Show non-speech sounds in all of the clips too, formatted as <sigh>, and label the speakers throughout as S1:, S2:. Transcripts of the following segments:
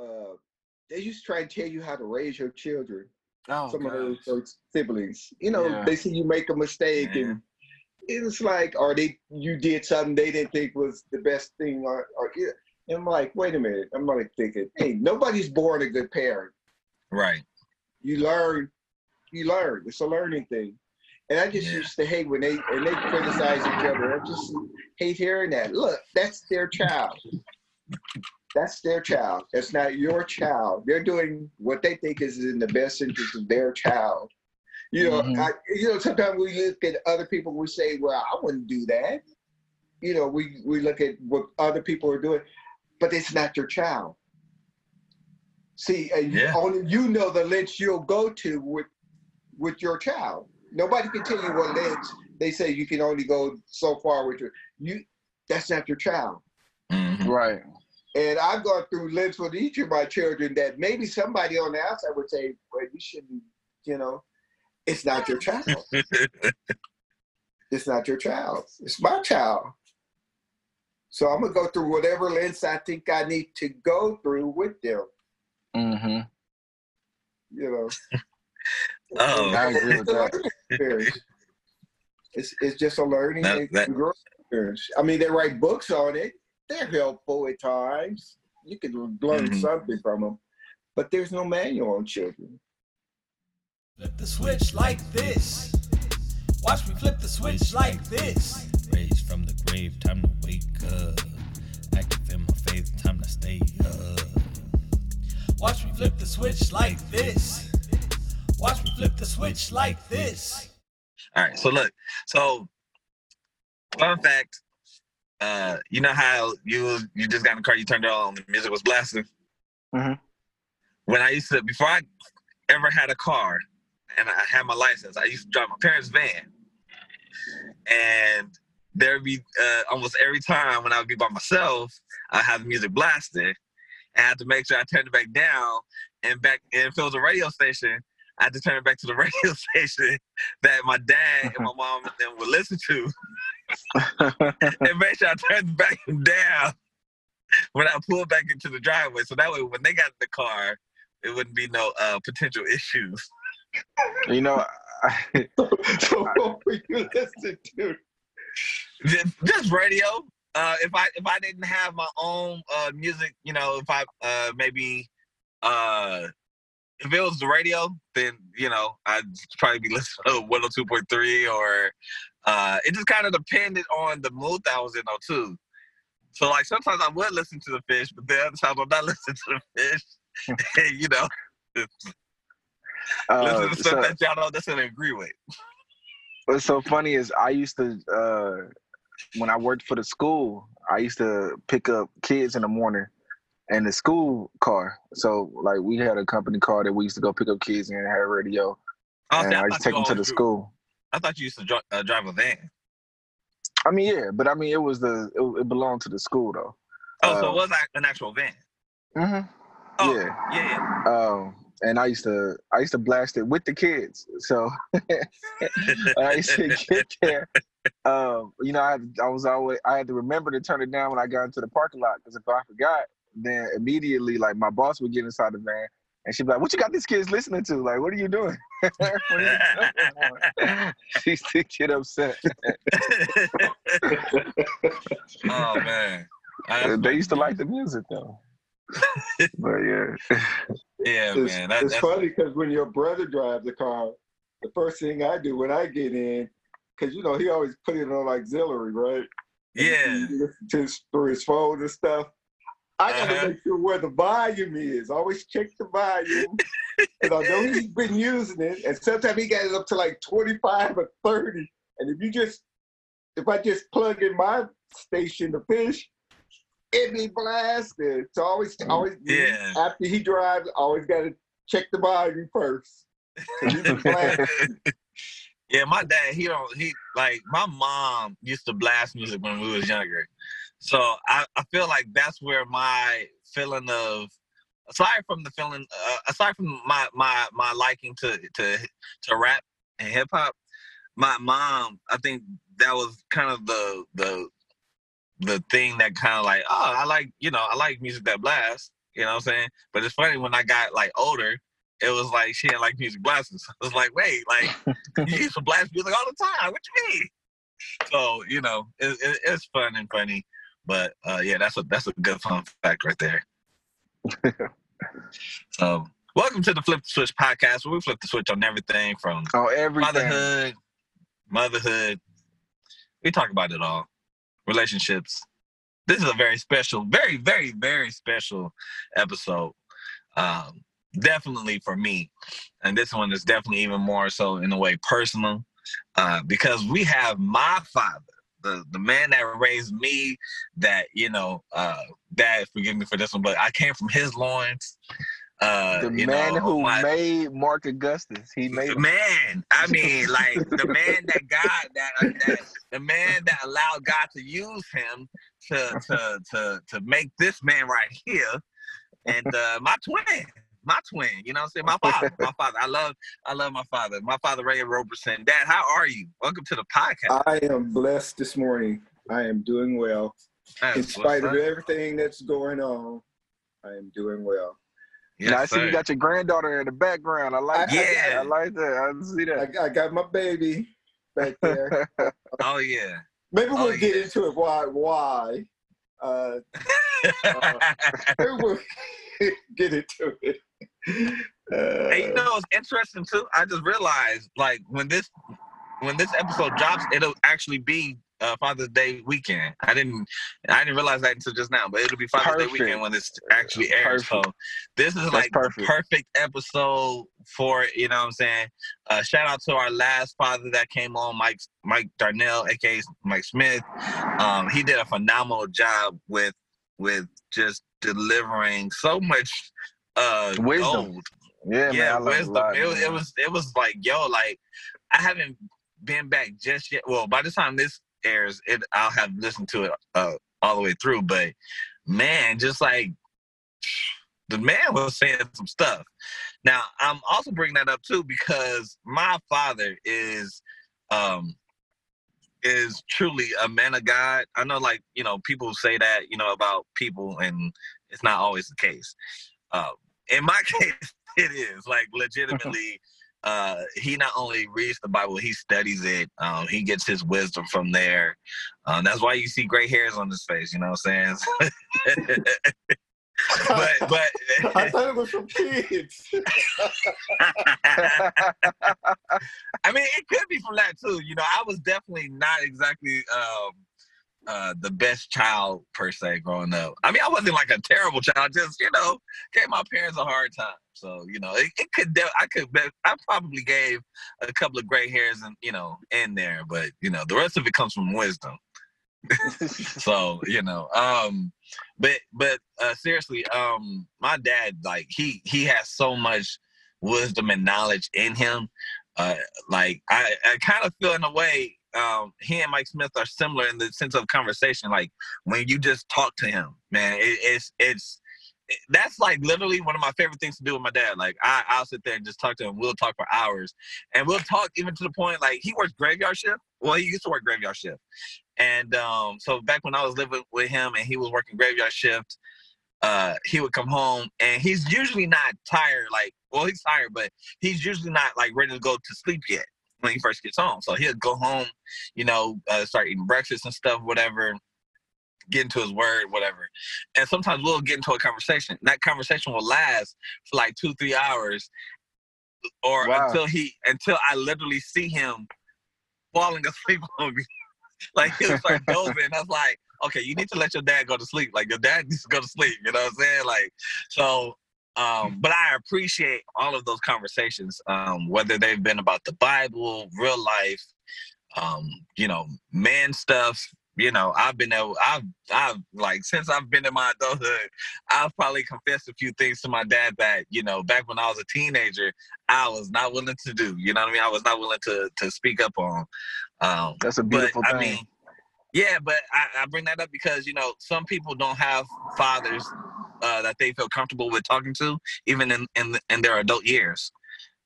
S1: uh, they used to try and tell you how to raise your children.
S2: Oh,
S1: some of
S2: gosh.
S1: those, those siblings. You know,
S2: Yeah.
S1: they see you make a mistake
S3: Yeah.
S1: and it's like, or they you did something they didn't think was the best thing, or, or I'm like, wait a minute. I'm like thinking, hey, nobody's born a good parent.
S3: Right.
S1: You learn, you learn. It's a learning thing. And I just
S3: Yeah.
S1: used to hate when they and they criticize each other. I just hate hearing that. Look, that's their child. That's their child. It's not your child. They're doing what they think is in the best interest of their child. You know,
S2: Mhm.
S1: I, you know. Sometimes we look at other people. We say, "Well, I wouldn't do that." You know, we we look at what other people are doing, but it's not your child. See, and you,
S3: Yeah.
S1: only you know the lengths you'll go to with with your child. Nobody can tell you what lengths. They say you can only go so far with your you. That's not your child.
S3: Mhm.
S2: Right.
S1: And I've gone through lengths with each of my children that maybe somebody on the outside would say, "Well, you shouldn't." You know, it's not your child. <laughs> It's not your child. It's my child. So I'm gonna go through whatever lens I think I need to go through with them.
S2: Mm-hmm.
S1: You know. <laughs>
S3: Oh.
S2: I agree with that.
S1: experience. It's it's just a learning
S3: That- that-
S1: experience. I mean, they write books on it. They're helpful at times. You can learn
S3: Mhm.
S1: something from them, but there's no manual on children.
S4: Flip the switch like this. Watch me flip the switch like this.
S5: Raised from the grave, time to wake up. Active in my faith, time to stay up.
S4: Watch me flip the switch like this. Watch me flip the switch like this.
S3: All right. So look. So fun fact. Uh, you know how you you just got in the car, you turned it on, the music was blasting.
S2: Mhm.
S3: When I used to, before I ever had a car, and I had my license, I used to drive my parents' van, and there'd be uh, almost every time when I would be by myself, I have the music blasting. I had to make sure I turned it back down, and back and if it was a radio station, I had to turn it back to the <laughs> radio station that my dad and my mom and them would listen to, <laughs> and make sure I turned back down when I pulled back into the driveway. So that way, when they got in the car, it wouldn't be no uh, potential issues.
S2: You know, I, <laughs>
S1: so what were you listening to?
S3: Just, just radio. Uh, if I if I didn't have my own uh, music, you know, if I uh, maybe uh, if it was the radio, then you know I'd probably be <laughs> listening to 102.3 or uh, it just kind of depended on the mood that I was in though too. So like sometimes I would listen to the fish, but then other times I'm not <laughs> listening to the fish. <laughs> you know,
S2: uh,
S3: listen to stuff
S2: so,
S3: that y'all don't necessarily agree with.
S2: what's so funny is I used to uh, when I worked for the school, I used to pick up kids in the morning in the school car. So like we had a company car that we used to go pick up kids in and had a radio,
S3: Oh,
S2: and I used to take them to the school.
S3: I thought you used to dri- uh, drive a van.
S2: I mean, yeah, but I mean, it was the it, it belonged to the school though.
S3: Oh, so
S2: Uh,
S3: it was like an actual van.
S2: Mm-hmm.
S3: Oh,
S2: yeah.
S3: yeah, yeah.
S2: Um, and I used to I used to blast it with the kids. So <laughs> I used to <laughs> get there. Um, you know, I had, I was always I had to remember to turn it down when I got into the parking lot because if I forgot, then immediately like my boss would get inside the van and she'd be like, "What you got these kids listening to? Like, what are you doing?" <laughs> What are you doing?" she used to get upset. <laughs>
S3: oh man.
S2: They used to like the music though. <laughs> but yeah,
S3: Yeah,
S1: It's,
S3: man. That,
S1: it's
S3: that's,
S1: funny because when your brother drives the car, the first thing I do when I get in, because you know he always put it on auxiliary, right?
S3: Yeah.
S1: to through his phone and stuff. I gotta
S3: Uh-huh.
S1: make sure where the volume is. Always check the volume. <laughs> and I know he's been using it, and sometimes he got it up to like 25 or 30. And if you just, if I just plug in my station to fish, it be blasted. So always, always,
S3: Yeah.
S1: after he drives, always gotta check the volume first. he be blasted.
S3: Yeah, my dad, he don't he like my mom used to blast music when we was younger. So I, I feel like that's where my feeling of aside from the feeling uh, aside from my my my liking to to to rap and hip hop, my mom, I think that was kind of the the the thing that kind of like, oh, I like, you know, I like music that blasts. You know what I'm saying? But it's funny when I got like older, it was like she didn't like music blasting. <laughs> So I was like, wait, like you used to blast music all the time. What you mean? So you know, it, it, it's fun and funny. But uh, yeah, that's a that's a good fun fact right there. <laughs> so welcome to the Flip the Switch podcast, where we flip the switch on everything from
S2: Oh, everything.
S3: motherhood, motherhood. We talk about it all. Relationships. This is a very special, very, very, very special episode. Um, definitely for me. And this one is definitely even more so in a way personal. Uh, because we have my father, the, the man that raised me, that, you know, uh, dad, forgive me for this one, but I came from his loins. Uh,
S2: The man
S3: know,
S2: who
S3: my-
S2: made Mark Augustus. He made him.
S3: man i mean like the man that god that, that the man that allowed god to use him to to to to make this man right here and uh my twin my twin you know what i'm saying my <laughs> father my father i love i love my father my father ray roberson dad how are you welcome to the podcast
S1: I am blessed this morning. I am doing well. In spite of everything that's going on, I am doing well.
S3: Yes,
S2: now I see
S3: sir.
S2: you got your granddaughter in the background. I like
S1: I-
S2: that.
S3: Yeah.
S2: I like that. I see that.
S1: I, I got my baby back there. <laughs>
S3: oh yeah
S1: Maybe we'll
S3: Oh,
S1: get
S3: yeah.
S1: into it. Why? Why? Uh, <laughs> maybe we'll get into it. <laughs> Uh,
S3: Hey, you know it's interesting too? I just realized like when this when this episode drops, it'll actually be uh, Father's Day weekend. I didn't I didn't realize that until just now, but it'll be Father's Day weekend when this actually airs. So this is like the
S2: perfect.
S3: perfect episode for it. You know what I'm saying? Uh, shout out to our last father that came on, Mike Mike Darnell, aka Mike Smith. Um, he did a phenomenal job with with just delivering so much uh
S2: Wisdom.
S3: gold
S2: yeah, man.
S3: yeah,
S2: a
S3: wisdom.
S2: lot,
S3: it, was, it was it was like yo, like I haven't been back just yet. Well, by the time this airs, it I'll have listened to it uh, all the way through. But man, just like the man was saying some stuff. Now I'm also bringing that up too because my father is um is truly a man of God. I know, like you know, people say that you know about people, and it's not always the case. Uh, in my <laughs> case, it is like legitimately. uh, he not only reads the Bible, he studies it. Um, he gets his wisdom from there. Um, that's why you see gray hairs on his face. You know what I'm saying? <laughs> but <laughs> but
S1: I thought it was from kids.
S3: I mean, it could be from that too. You know, I was definitely not exactly um, uh, the best child per se growing up. I mean, I wasn't like a terrible child. Just you know, gave my parents a hard time. So you know, it, it could. I could. I probably gave a couple of gray hairs and you know in there, but you know, the rest of it comes from wisdom. <laughs> so you know um but but uh seriously um my dad like he he has so much wisdom and knowledge in him uh like i i kind of feel in a way um he and mike smith are similar in the sense of conversation like when you just talk to him man it, it's it's that's like literally one of my favorite things to do with my dad. Like I, I'll sit there and just talk to him. We'll talk for hours, and we'll talk even to the point like he works graveyard shift. Well, he used to work graveyard shift, and um, so back when I was living with him and he was working graveyard shift, uh, he would come home and he's usually not tired. Like, well, he's tired, but he's usually not like ready to go to sleep yet when he first gets home. So he'll go home, you know, uh, start eating breakfast and stuff, whatever get into his word, whatever. And sometimes we'll get into a conversation. That conversation will last for like two, three hours, or
S2: Wow.
S3: until he, until I literally see him falling <laughs> asleep on me. <laughs> like he'll start <laughs> dozing. I was like, okay, you need to let your dad go to sleep. Like your dad needs to go to sleep. You know what I'm saying? Like, so. Um, but I appreciate all of those conversations, um, whether they've been about the Bible, real life, um, you know, man stuff, you know, I've been there. I've, I've like since I've been in my adulthood, I've probably confessed a few things to my dad that you know back when I was a teenager, I was not willing to do. You know what I mean? I was not willing to to speak up on. Um,
S2: That's a
S3: but
S2: beautiful
S3: I
S2: thing.
S3: mean, yeah, but I, I bring that up because you know some people don't have fathers uh, that they feel comfortable with talking to, even in in, in their adult years.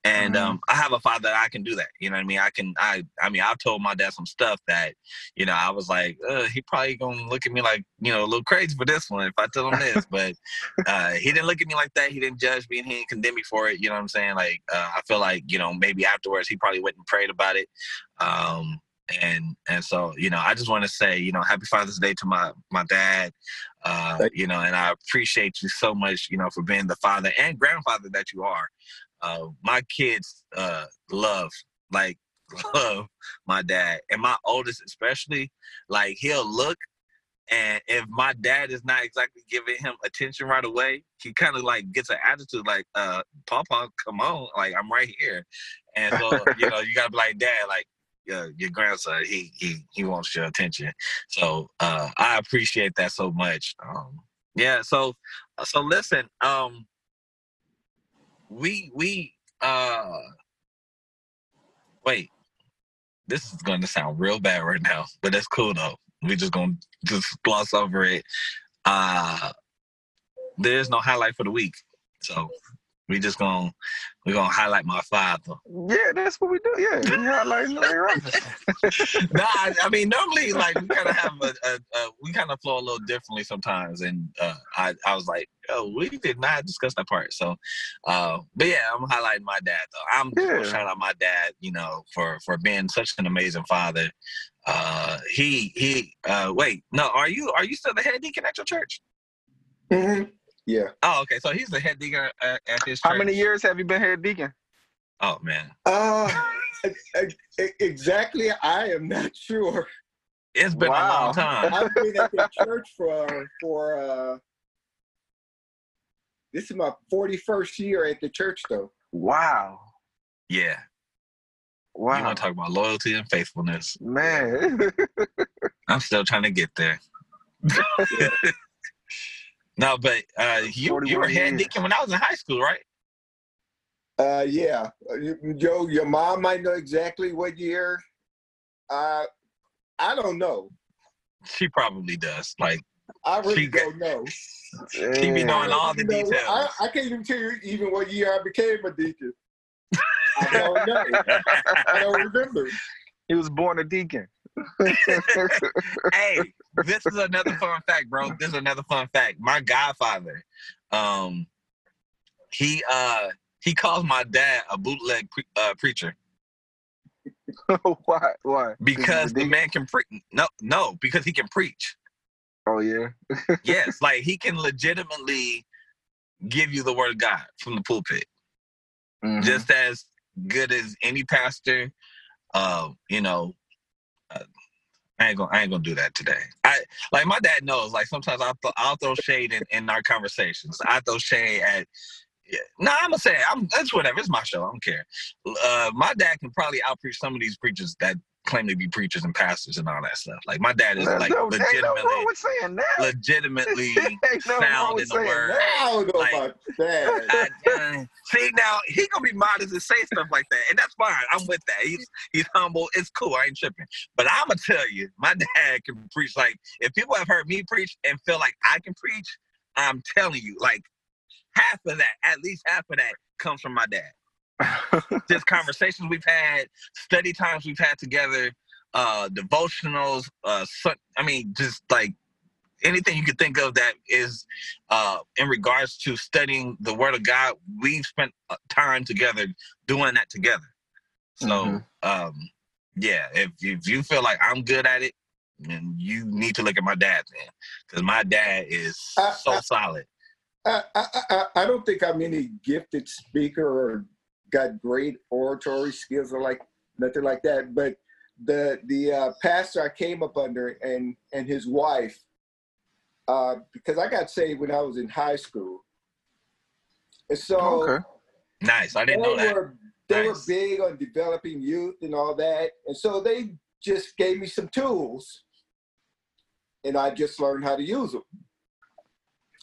S3: And
S2: Mhm.
S3: um, I have a father that I can do that. You know what I mean? I can. I. I mean, I've told my dad some stuff that, you know, I was like, uh, he probably gonna look at me like, you know, a little crazy for this one if I tell him this. <laughs> but uh, he didn't look at me like that. He didn't judge me and he didn't condemn me for it. You know what I'm saying? Like, uh, I feel like, you know, maybe afterwards he probably went and prayed about it. Um, and and so, you know, I just want to say, you know, happy Father's Day to my my dad. Uh, you know, and I appreciate you so much, you know, for being the father and grandfather that you are. Uh, my kids uh, love, like, <laughs> love my dad, and my oldest especially. Like, he'll look, and if my dad is not exactly giving him attention right away, he kind of like gets an attitude, like, uh, "Papa, come on, like I'm right here." And so, you know, <laughs> you gotta be like, "Dad, like." Uh, your grandson, he he he wants your attention, so uh, I appreciate that so much. Um, yeah, so so listen, um, we we uh wait. This is gonna sound real bad right now but that's cool though. We just gonna just gloss over it. Uh there's no highlight for the week so we just gonna we gonna highlight my father
S2: Yeah, that's what we do. Yeah, we highlight Larry Robinson. <laughs>
S3: nah, I, I mean normally like we kind of have a, a, a we kind of flow a little differently sometimes, and uh, I I was like, oh, we did not discuss that part. So, uh, but yeah, I'm highlighting my dad though. I'm
S2: Yeah.
S3: shout out my dad, you know, for for being such an amazing father. Uh, he he. Uh, wait, no, are you are you still the head deacon at your church?
S1: Mhm. Yeah.
S3: Oh, okay, so he's the head deacon at, at his church.
S2: How many years have you been head deacon?
S3: Oh man,
S1: Uh, <laughs> <laughs> exactly. I am not sure.
S3: it's been a long time.
S1: I've been at the <laughs> church for for uh this is my 41st year at the church though.
S2: Wow.
S3: Yeah, Wow. you
S2: Wow.
S3: want to talk about loyalty and faithfulness?
S2: Man.
S3: I'm still trying to get there. No, but uh, you you were
S2: 41
S3: head deacon when I was in high school, right?
S1: Uh yeah. Uh, you- Joe, your mom might know exactly what year. Uh I don't know.
S3: She probably does. Like
S1: I really
S3: She
S1: don't know.
S3: she be
S2: Yeah.
S3: knowing all the
S1: You know,
S3: details.
S1: I, I can't even tell you even what year I became a deacon. I don't know. <laughs> I don't remember.
S2: He was born a deacon. <laughs>
S3: hey, this is another fun fact, bro. This is another fun fact. My godfather, um, he uh he calls my dad a bootleg pre- uh, preacher <laughs>
S2: Why? Why?
S3: because the man can preach. No, no, because he can preach.
S2: Oh yeah. <laughs>
S3: yes, like he can legitimately give you the word of God from the pulpit,
S2: Mhm.
S3: just as good as any pastor. Uh, you know, I ain't gonna I ain't gonna do that today. I like my dad knows. Like sometimes I'll th- I'll throw shade in, in our conversations. I throw shade at. Yeah. No, I'm gonna say it. I'm. That's whatever. It's my show. I don't care. Uh, my dad can probably outpreach some of these preachers that claim to be preachers and pastors and all that stuff. Like my dad is
S2: There's
S3: like
S2: no, ain't no
S3: legitimately,
S2: wrong with saying that.
S3: legitimately <laughs>
S2: Ain't no wrong
S3: sound in the word.
S2: that.
S1: I don't know
S3: Like-
S1: about that.
S3: I- uh, <laughs> see now he gonna be modest and say stuff like that, and that's fine. I'm with that. He's he's humble. It's cool. I ain't tripping. But I'm gonna tell you, my <laughs> dad can preach. Like if people have heard me preach and feel like I can preach, I'm telling you, like half of that, at least half of that, comes from my dad. Just conversations we've had, study times we've had together, uh, devotionals. Uh, so, I mean, just like anything you could think of that is uh, in regards to studying the Word of God. We've spent uh, time together doing that together. So,
S2: Mhm.
S3: um, yeah, if if you feel like I'm good at it, then you need to look at my dad then, because my dad is so
S1: uh,
S3: solid.
S1: I, I, I, I don't think I'm any gifted speaker or got great oratory skills or like nothing like that. But the the uh, pastor I came up under and and his wife, uh, because I got saved when I was in high school, and so
S2: okay.
S3: Nice. I didn't know that.
S1: were they were big on developing youth and all that, and so they just gave me some tools, and I just learned how to use them.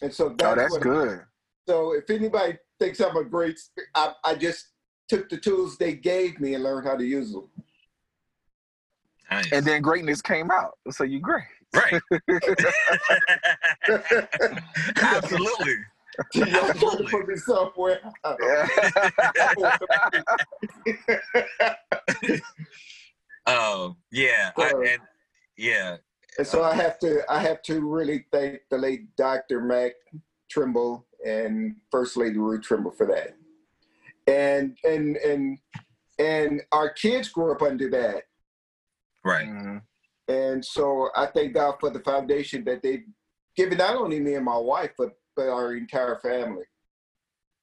S1: And so that's,
S2: Oh, that's
S1: what
S2: good.
S1: So if anybody thinks I'm a great, I, I just took the tools they gave me and learned how to use them.
S3: Nice.
S2: And then greatness came out. So you great.
S3: right. <laughs> <laughs> Absolutely.
S1: Y'all to put me somewhere.
S3: Oh yeah, I, and yeah,
S1: And so I have to I have to really thank the late Dr. Mac Trimble and First Lady Ruth Trimble for that. And and and and our kids grew up under that.
S3: right.
S2: Mhm.
S1: And so I thank God for the foundation that they've given not only me and my wife, but but our entire family.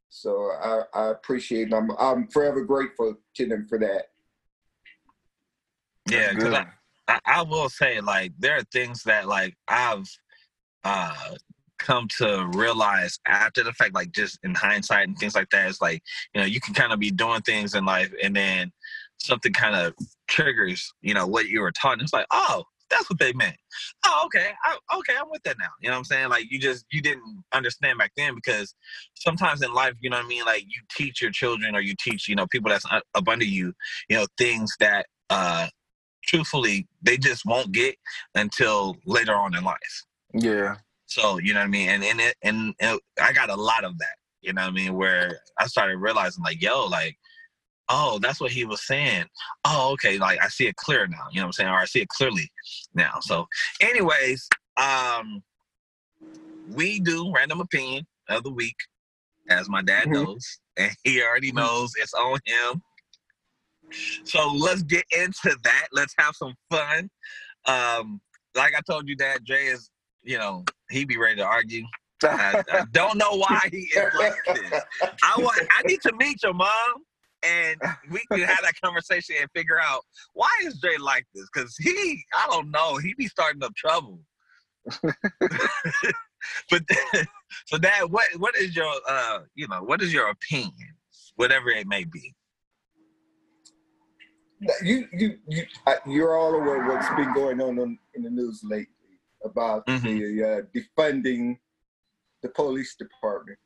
S1: So I, I appreciate them. I'm I'm forever grateful to them for that.
S3: Yeah, because. I, I, I will say like there are things that like I've uh come to realize after the fact, like just in hindsight and things like that. It's like you know you can kind of be doing things in life, and then something kind of triggers you know what you were taught. And it's like oh. That's what they meant. Oh, okay. I, okay, I'm with that now. You know what I'm saying? Like you just you didn't understand back then because sometimes in life, you know what I mean. Like you teach your children or you teach you know people that's up up under you, you know things that uh truthfully they just won't get until later on in life.
S2: Yeah.
S3: So you know what I mean, and and it, and, I got a lot of that. You know what I mean, where I started realizing like, yo, like, oh, that's what he was saying. Oh, okay, like I see it clear now. You know what I'm saying, or I see it clearly now. So, anyways, um, we do random opinion of the week, as my dad
S1: Mhm.
S3: knows, and he already knows it's on him. So let's get into that. Let's have some fun. Um, like I told you, Dad, Jay is, you know, he be ready to argue. I, I don't know why he is like this. I want. I need to meet your mom, and we can have that conversation and figure out why is Jay like this. Because he, I don't know, he be starting up trouble. <laughs> but <laughs> so, Dad, what what is your, uh, you know, what is your opinion, whatever it may be?
S1: You you you you're all aware of what's been going on in the news lately about
S3: Mhm.
S1: the uh, defunding the police department.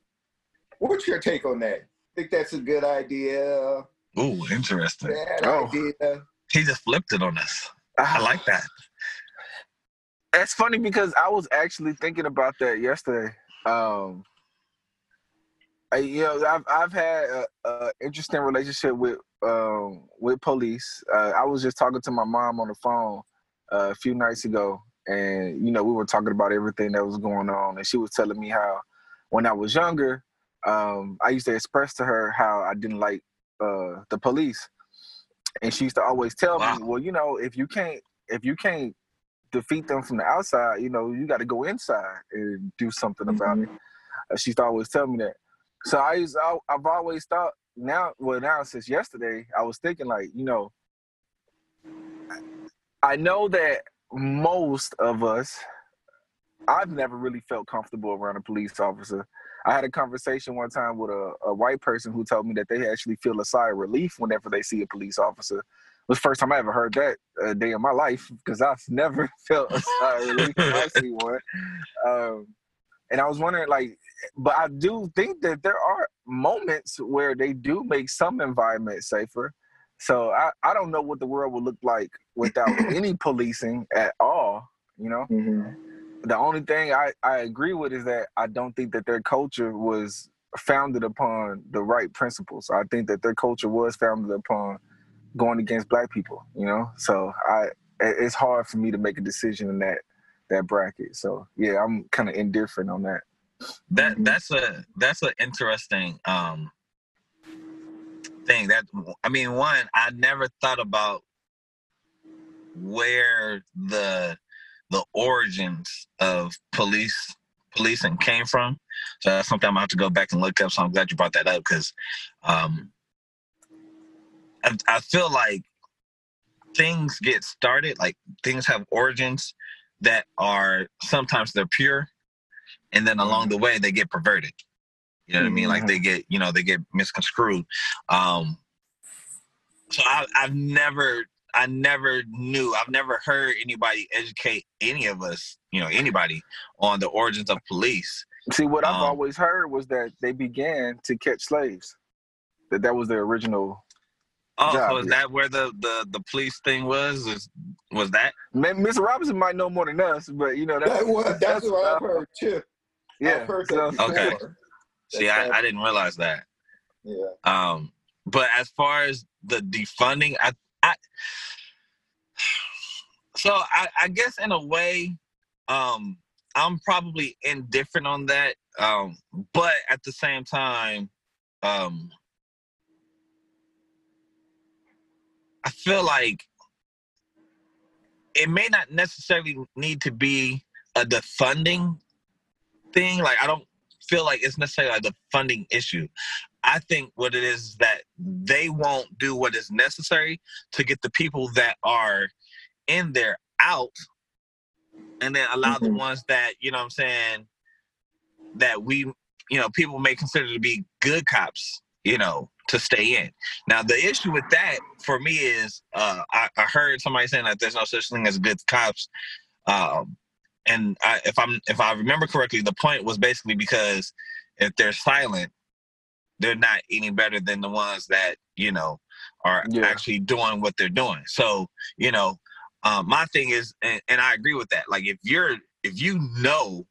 S1: What's your take on that? Think that's a good idea?
S3: Ooh, interesting.
S1: Bad
S2: Oh.
S1: idea?
S3: He just flipped it on us. I
S2: Ah.
S3: like that.
S2: That's funny because I was actually thinking about that yesterday. Um, I, you know, I've I've had a, a interesting relationship with um with police. Uh, I was just talking to my mom on the phone uh, a few nights ago, and you know we were talking about everything that was going on, and she was telling me how when I was younger, um, I used to express to her how I didn't like uh, the police, and she used to always tell
S3: Wow.
S2: me, well, you know, if you can't if you can't defeat them from the outside, you know, you got to go inside and do something about it. Uh, she used to always tell me that. So I used, I, I've always thought now, well, now since yesterday, I was thinking like, you know, I know that most of us, I've never really felt comfortable around a police officer. I had a conversation one time with a, a white person who told me that they actually feel a sigh of relief whenever they see a police officer. It was the first time I ever heard that a day in my life because I've <laughs> never <laughs> felt a sigh of relief when I see one. Um, and I was wondering, like, but I do think that there are moments where they do make some environment safer. So I, I don't know what the world would look like without <coughs> any policing at all. You know,
S1: Mhm.
S2: the only thing I, I agree with is that I don't think that their culture was founded upon the right principles. I think that their culture was founded upon going against black people, you know? So I it's hard for me to make a decision in that that bracket. So yeah, I'm kind of indifferent on that.
S3: That
S1: Mhm.
S3: that's a that's an interesting um thing. That I mean, one I never thought about where the the origins of police policing came from. So that's something I'm gonna have to go back and look up. So I'm glad you brought that up because um, I, I feel like things get started, like things have origins that are sometimes they're pure, and then along the way they get perverted. You know what I mean? Like
S2: Mhm.
S3: they get, you know, they get misconstrued. Um, so I, I've never, I never knew, I've never heard anybody educate any of us, you know, anybody on the origins of police.
S2: See, what I've
S3: Um,
S2: always heard was that they began to catch slaves. That that was their original.
S3: Oh,
S2: Job,
S3: so is
S2: yeah.
S3: that where the, the, the police thing was? Is, was that?
S2: Ma- Miss Roberson might know more than us, but you know that's
S1: That was, that's what I've heard too.
S2: Yeah,
S1: I've heard
S2: so-
S1: that before.
S3: Okay. See, I, I didn't realize that.
S1: Yeah.
S3: Um, but as far as the defunding, I, I <sighs> so I, I guess in a way, um, I'm probably indifferent on that. Um, but at the same time, um, I feel like it may not necessarily need to be a defunding thing. Like I don't feel like it's necessarily like a defunding issue. I think what it is is that they won't do what is necessary to get the people that are in there out and then allow the
S1: Mhm.
S3: ones that, you know what I'm saying, that we, you know, people may consider to be good cops, you know, to stay in. Now, the issue with that for me is uh, I, I heard somebody saying that there's no such thing as good cops. Um, and I, if I'm if I remember correctly, the point was basically because if they're silent, they're not any better than the ones that you know are
S2: Yeah.
S3: actually doing what they're doing. So you know, um, my thing is, and, and I agree with that. Like if you're if you know,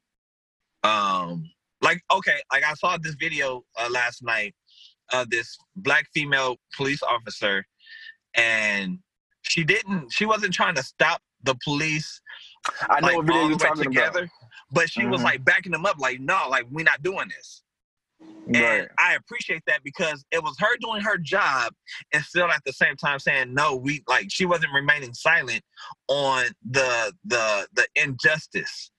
S3: um, like okay, like I saw this video uh, last night of this black female police officer, and she didn't, she wasn't trying to stop the police
S2: I know
S3: like
S2: what video
S3: all
S2: you're talking
S3: together. But she was
S2: Mhm.
S3: like backing them up, like, no, like we're not doing this.
S2: about.
S3: And
S2: Right.
S3: I appreciate that because it was her doing her job and still at the same time saying, no, we like she wasn't remaining silent on the the the injustice.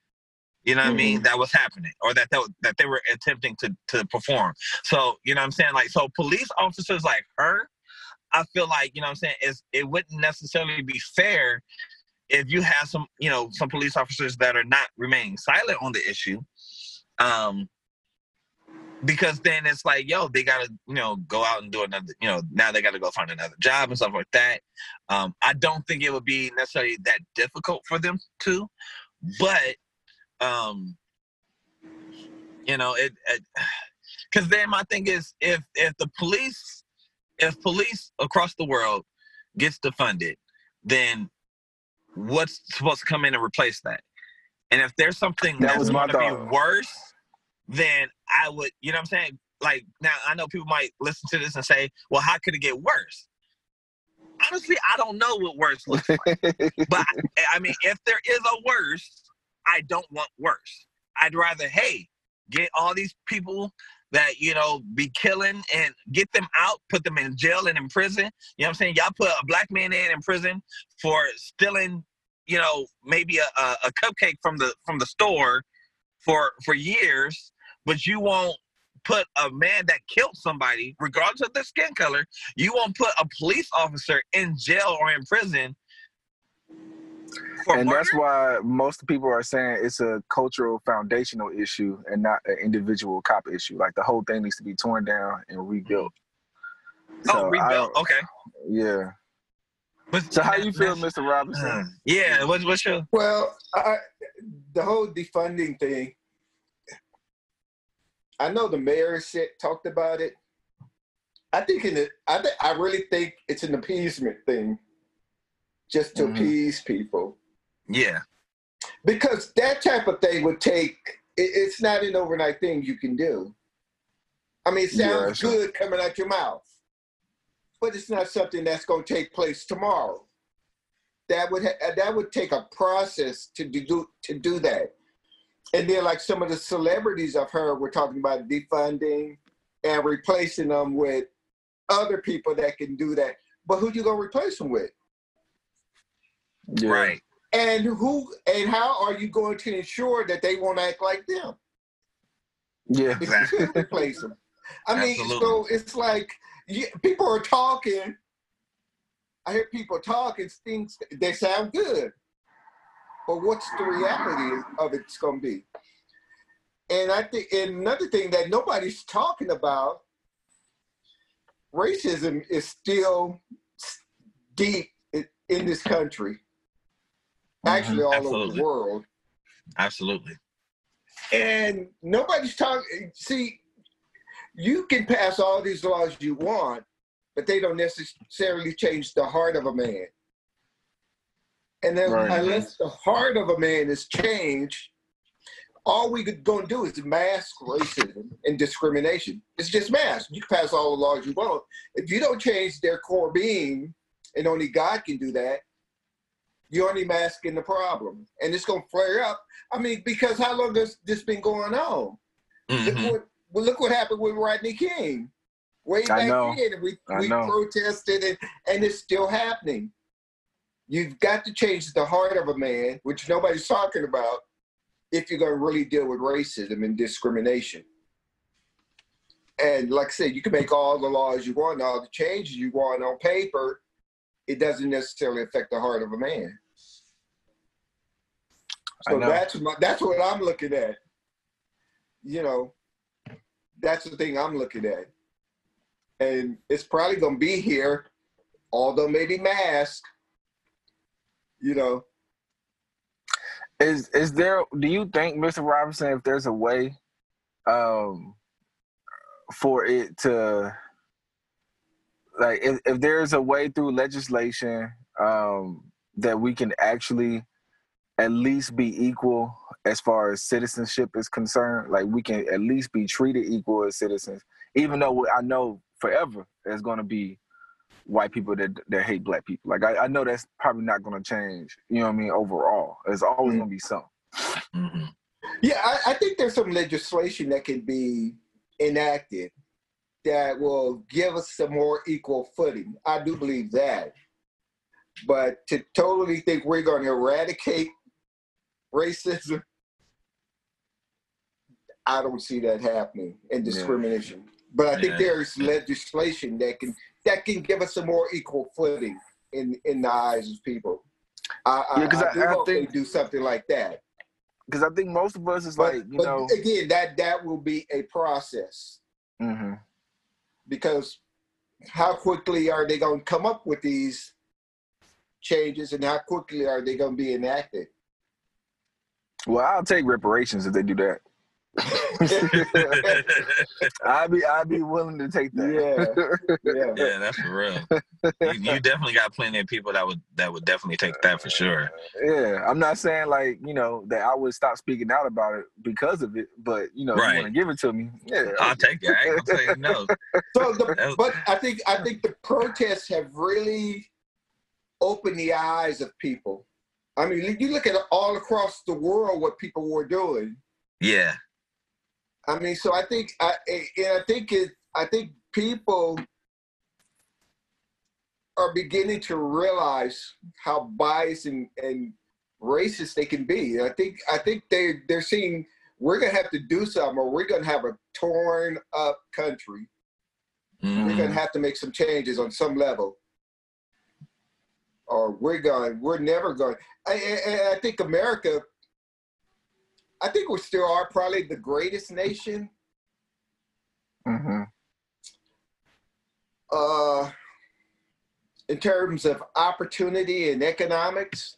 S3: You know what I mean? That was happening, or that that, that they were attempting to to perform. So you know what I'm saying? Like so, police officers like her, I feel like you know what I'm saying is it wouldn't necessarily be fair if you have some you know some police officers that are not remaining silent on the issue. Um, because then it's like, yo, they gotta, you know, go out and do another, you know, now they gotta go find another job and stuff like that. Um, I don't think it would be necessarily that difficult for them to, but, um, you know, it, because <sighs> then my thing is, if if the police, if police across the world gets defunded, then what's supposed to come in and replace that? And if there's something
S2: That
S3: that's going to be worse, then I would, you know what I'm saying? Like now I know people might listen to this and say, well, how could it get worse? Honestly, I don't know what worse looks like. <laughs> but I, I mean, if there is a worse, I don't want worse. I'd rather, hey, get all these people that, you know, be killing and get them out, put them in jail and in prison. You know what I'm saying? Y'all put a black man in in prison for stealing, you know, maybe a, a, a cupcake from the from the store for for years, but you won't put a man that killed somebody, regardless of their skin color, you won't put a police officer in jail or in prison for
S2: and
S3: murder.
S2: that's why most people are saying it's a cultural foundational issue and not an individual cop issue. Like the whole thing needs to be torn down and rebuilt.
S3: oh,
S2: So I
S3: rebuild. Okay.
S2: Yeah.
S3: But
S2: So how you feel, Mr. Roberson?
S3: Uh, yeah. What's what's your
S1: Well, I, the whole defunding thing. I know the mayor said talked about it. I think in it, I think I really think it's an appeasement thing, just to
S2: Mhm.
S1: appease people,
S3: yeah?
S1: because that type of thing would take. It, it's not an overnight thing you can do. I mean, it
S2: Yeah,
S1: sounds
S2: sure.
S1: good coming out your mouth, but it's not something that's going to take place tomorrow. That would ha- that would take a process to do to do that. And then, like some of the celebrities I've heard, were talking about defunding and replacing them with other people that can do that. But who you gonna replace them with?
S2: Yeah.
S3: Right.
S1: And who and how are you going to ensure that they won't act like them?
S2: Yeah.
S1: if you could replace them. I mean, so it's like you, people are talking. I hear people talking things. They sound good, but what's the reality of it's going to be? And I think and another thing that nobody's talking about, racism is still deep in, in this country. Mm-hmm. Actually, all over the world.
S3: Absolutely.
S1: And nobody's talking. See, you can pass all these laws you want, but they don't necessarily change the heart of a man. And then,
S2: Right.
S1: unless the heart of a man is changed, all we could going to do is mask racism and discrimination. It's just mask. You can pass all the laws you want. If you don't change their core being, and only God can do that, you're only masking the problem, and it's going to flare up. I mean, because how long has this been going on?
S3: Mhm.
S1: Look what well, look what happened with Rodney King. Way back then, we,
S2: I
S1: we
S2: know.
S1: protested, and, and it's still happening. You've got to change the heart of a man, which nobody's talking about, if you're going to really deal with racism and discrimination. And like I said, you can make all the laws you want, all the changes you want on paper. It doesn't necessarily affect the heart of a man. So that's my, that's what I'm looking at. You know, that's the thing I'm looking at, and it's probably gonna be here, although maybe masked. You know,
S2: Is is there? Do you think, Mr. Roberson, if there's a way, um, for it to, like, if, if there's a way through legislation, um, that we can actually at least be equal as far as citizenship is concerned, like we can at least be treated equal as citizens, even though I know forever there's going to be white people that that hate black people. Like I, I know that's probably not going to change. You know what I mean? Overall, there's always
S1: Mhm.
S2: going to be some.
S3: Mhm.
S1: yeah, I, I think there's some legislation that can be enacted that will give us some more equal footing. I do believe that, but to totally think we're going to eradicate racism, I don't see that happening and
S2: Yeah.
S1: discrimination. But I think
S3: Yeah.
S1: there's legislation that can that can give us some more equal footing in in the eyes of people. I, I, I
S2: I-
S1: do
S2: I
S1: hope
S2: think-
S1: they do something like that.
S2: Because I think most of us is
S1: But,
S2: like, you
S1: but
S2: know,
S1: again, that that will be a process
S2: hmm
S1: because how quickly are they going to come up with these changes, and how quickly are they going to be enacted?
S2: well, I'll take reparations if they do that. <laughs> I'd be I'd be willing to take that.
S1: Yeah.
S3: yeah, that's for real. You, <laughs> you definitely got plenty of people that would that would definitely take that for sure.
S2: Yeah, I'm not saying like you know that I would stop speaking out about it because of it, but you know, if
S3: Right.
S2: you want to give it to me, yeah,
S3: I'll take it. I ain't gonna say <laughs> no.
S1: So, the,
S3: That-
S1: but I think I think the protests have really opened the eyes of people. I mean, you look at all across the world what people were doing.
S3: Yeah.
S1: I mean, so I think I and I think it I think people are beginning to realize how biased and, and racist they can be. I think I think they they're seeing we're gonna have to do something or we're gonna have a torn up country. We're
S3: Mhm.
S1: gonna have to make some changes on some level. Or we're going, we're never going. I, I, I think America, I think we still are probably the greatest nation
S2: hmm
S1: uh, in terms of opportunity and economics,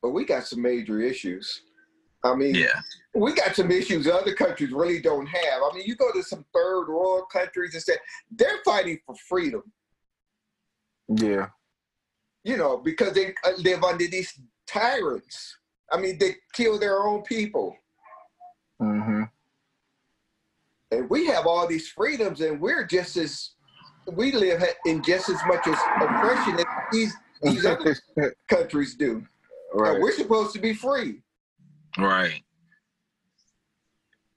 S1: but we got some major issues. I mean,
S3: Yeah.
S1: we got some issues other countries really don't have. I mean, you go to some third world countries and say they're fighting for freedom,
S2: yeah,
S1: you know, because they uh, live under these tyrants. I mean, they kill their own people.
S2: hmm
S1: and we have all these freedoms and we're just as we live in just as much as oppression as these these <laughs> other countries do
S2: right.
S1: and we're supposed to be free
S3: Right.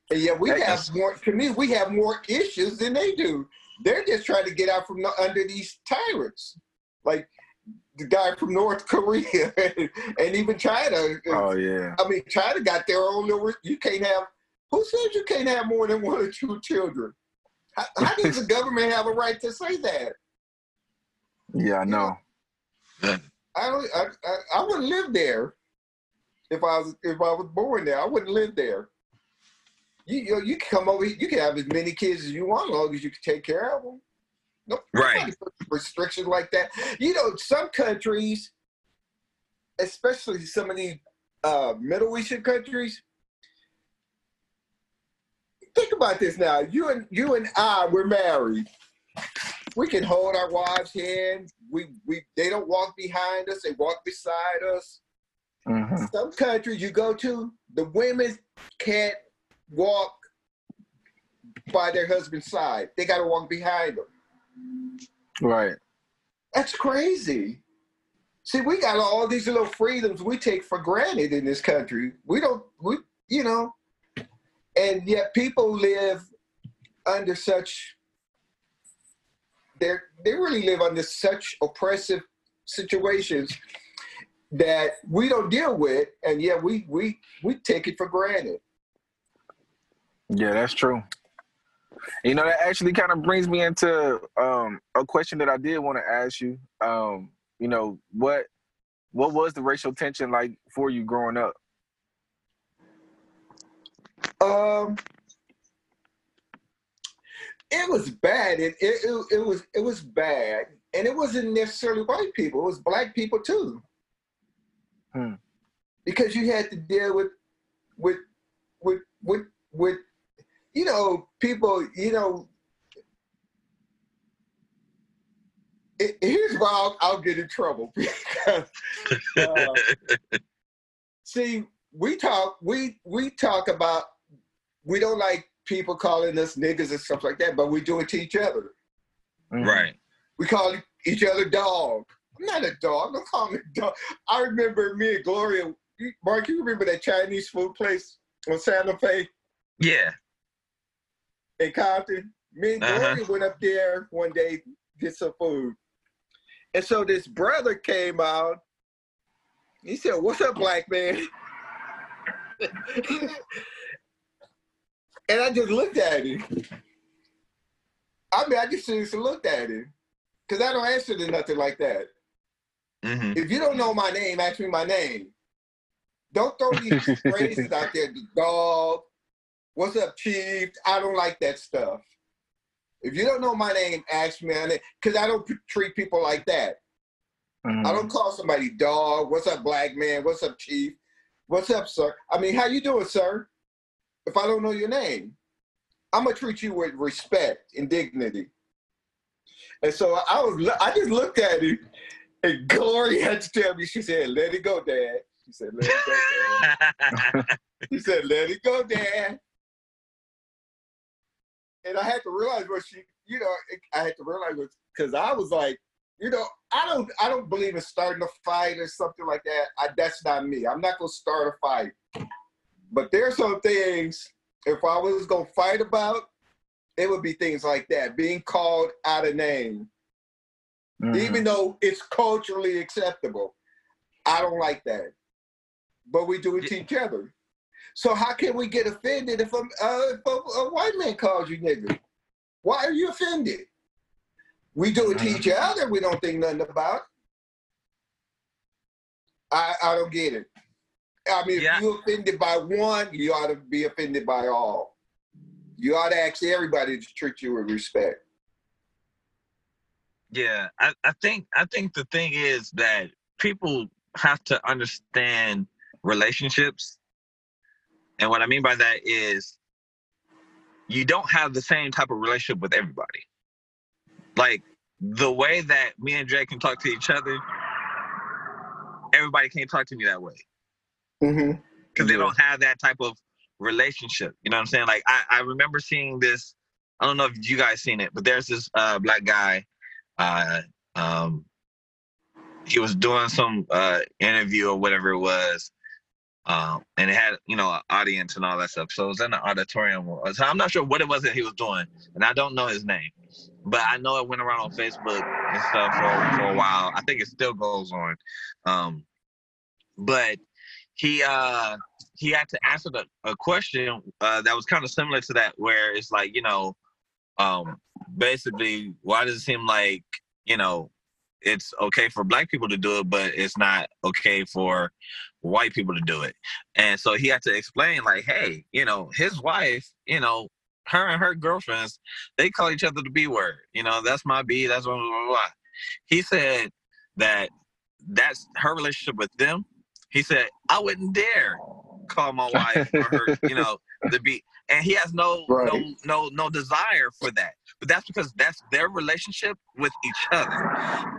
S1: and yet we
S2: Hey,
S1: have
S2: that's-
S1: more to me we have more issues than they do they're just trying to get out from the, under these tyrants like the guy from north korea <laughs> and even china
S2: Oh yeah,
S1: i mean china got their own little you can't have who says you can't have more than one or two children how, how does the <laughs> government have a right to say that
S2: yeah, I know.
S1: I don't. I, I, I wouldn't live there if I was if I was born there. I wouldn't live there. You you, know, you can come over. here, You can have as many kids as you want, as long as you can take care of them. No,
S3: Right.
S1: restriction like that. You know, some countries, especially some of these uh, Middle Eastern countries. Think about this now. You and you and I, we're married. We can hold our wives' hand. We we they don't walk behind us. They walk beside us.
S2: hmm
S1: Some countries you go to, the women can't walk by their husband's side. They got to walk behind them.
S2: Right.
S1: That's crazy. See, we got all these little freedoms we take for granted in this country. We don't, we, you know, and yet people live under such. They they really live under such oppressive situations that we don't deal with, and yet we we we take it for granted.
S2: Yeah, that's true. You know, that actually kind of brings me into um, a question that I did want to ask you. Um, you know, what what was the racial tension like for you growing up?
S1: Um, it was bad. It, it it it was it was bad, and it wasn't necessarily white people. It was black people too.
S2: Hmm.
S1: Because you had to deal with with with with with you know people. You know, it, here's why I'll, I'll get in trouble <laughs> because uh, see we talk we we talk about we don't like people calling us niggas and stuff like that, but we do it to each other.
S2: Mhm.
S3: Right.
S1: We call each other dog. I'm not a dog. Don't call me dog. I remember me and Gloria. Mark, you remember that Chinese food place on Santa Fe
S3: Yeah.
S1: In Compton? Me and
S3: Uh-huh.
S1: Gloria went up there one day get some food. And so this brother came out. He said, What's up, black man? <laughs> and I just looked at him. I mean, I just seriously looked at him. Because I don't answer to nothing like that.
S3: hmm
S1: If you don't know my name, ask me my name. Don't throw these <laughs> phrases out there, the dog. What's up, chief? I don't like that stuff. If you don't know my name, ask me. Because I don't treat people like that.
S2: Mhm.
S1: I don't call somebody dog. What's up, black man? What's up, chief? What's up, sir? I mean, how you doing, sir? If I don't know your name, I'm gonna treat you with respect and dignity. And so I was, I just looked at him, and Gloria had to tell me. She said, "Let it go, Dad." She said, "Let it go, Dad." <laughs> He said, "Let it go, Dad." And I had to realize what she, you know, I had to realize because I was like, you know, I don't, I don't believe in starting a fight or something like that. I, that's not me. I'm not gonna start a fight. But there's some things. If I was gonna fight about, it would be things like that, being called out of name,
S2: Mhm.
S1: even though it's culturally acceptable. I don't like that. But we do it to each other. So how can we get offended if a, uh, if a, a white man calls you nigga? Why are you offended? We do it to each other. We don't think nothing about. I I don't get it. I mean,
S3: Yeah.
S1: if you're offended by one, you ought to be offended by all. You ought to ask everybody to treat you with respect.
S3: Yeah, I, I think I think the thing is that people have to understand relationships. And what I mean by that is you don't have the same type of relationship with everybody. Like the way that me and Jay can talk to each other, everybody can't talk to me that way.
S1: Mm-hmm.
S3: because they don't have that type of relationship. You know what I'm saying? Like I, I remember seeing this. I don't know if you guys seen it, but there's this uh, black guy. Uh, um, he was doing some uh, interview or whatever it was, um, and it had you know an audience and all that stuff. So it was in the auditorium. So I'm not sure what it was that he was doing, and I don't know his name, but I know it went around on Facebook and stuff for, for a while. I think it still goes on, um, but he uh he had to answer the, a question uh, that was kind of similar to that, where it's like, you know, um, basically, why does it seem like, you know, it's okay for black people to do it, but it's not okay for white people to do it? And so he had to explain, like, hey, you know, his wife, you know, her and her girlfriends, they call each other the B word. You know, that's my B, that's blah, blah, blah, blah. He said that that's her relationship with them. He said, I wouldn't dare call my wife or her, you <laughs> know, the B. and he has no no no no desire for that. But that's because that's their relationship with each other,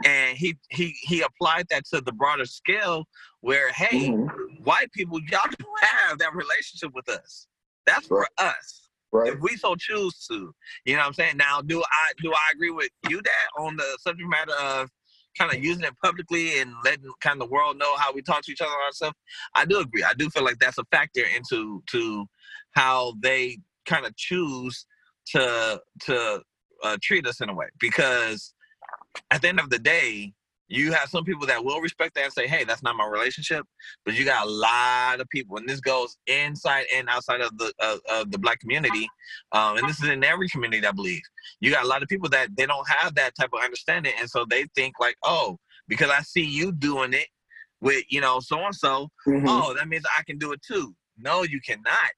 S3: and he he he applied that to the broader scale where hey,
S1: Mhm.
S3: white people, y'all can have that relationship with us. That's for us
S1: Right.
S3: if we so choose to. You know what I'm saying? Now, do I do I agree with you, that on the subject matter of kind of using it publicly and letting kind of the world know how we talk to each other and ourselves? I do agree. I do feel like that's a factor into to how they kind of choose to to uh, treat us in a way because at the end of the day. You have some people that will respect that and say, "Hey, that's not my relationship," but you got a lot of people, and this goes inside and outside of the uh, of the black community, um, and this is in every community, I believe. You got a lot of people that they don't have that type of understanding, and so they think like, "Oh, because I see you doing it with you know so and so, oh, that means I can do it too." No, you cannot.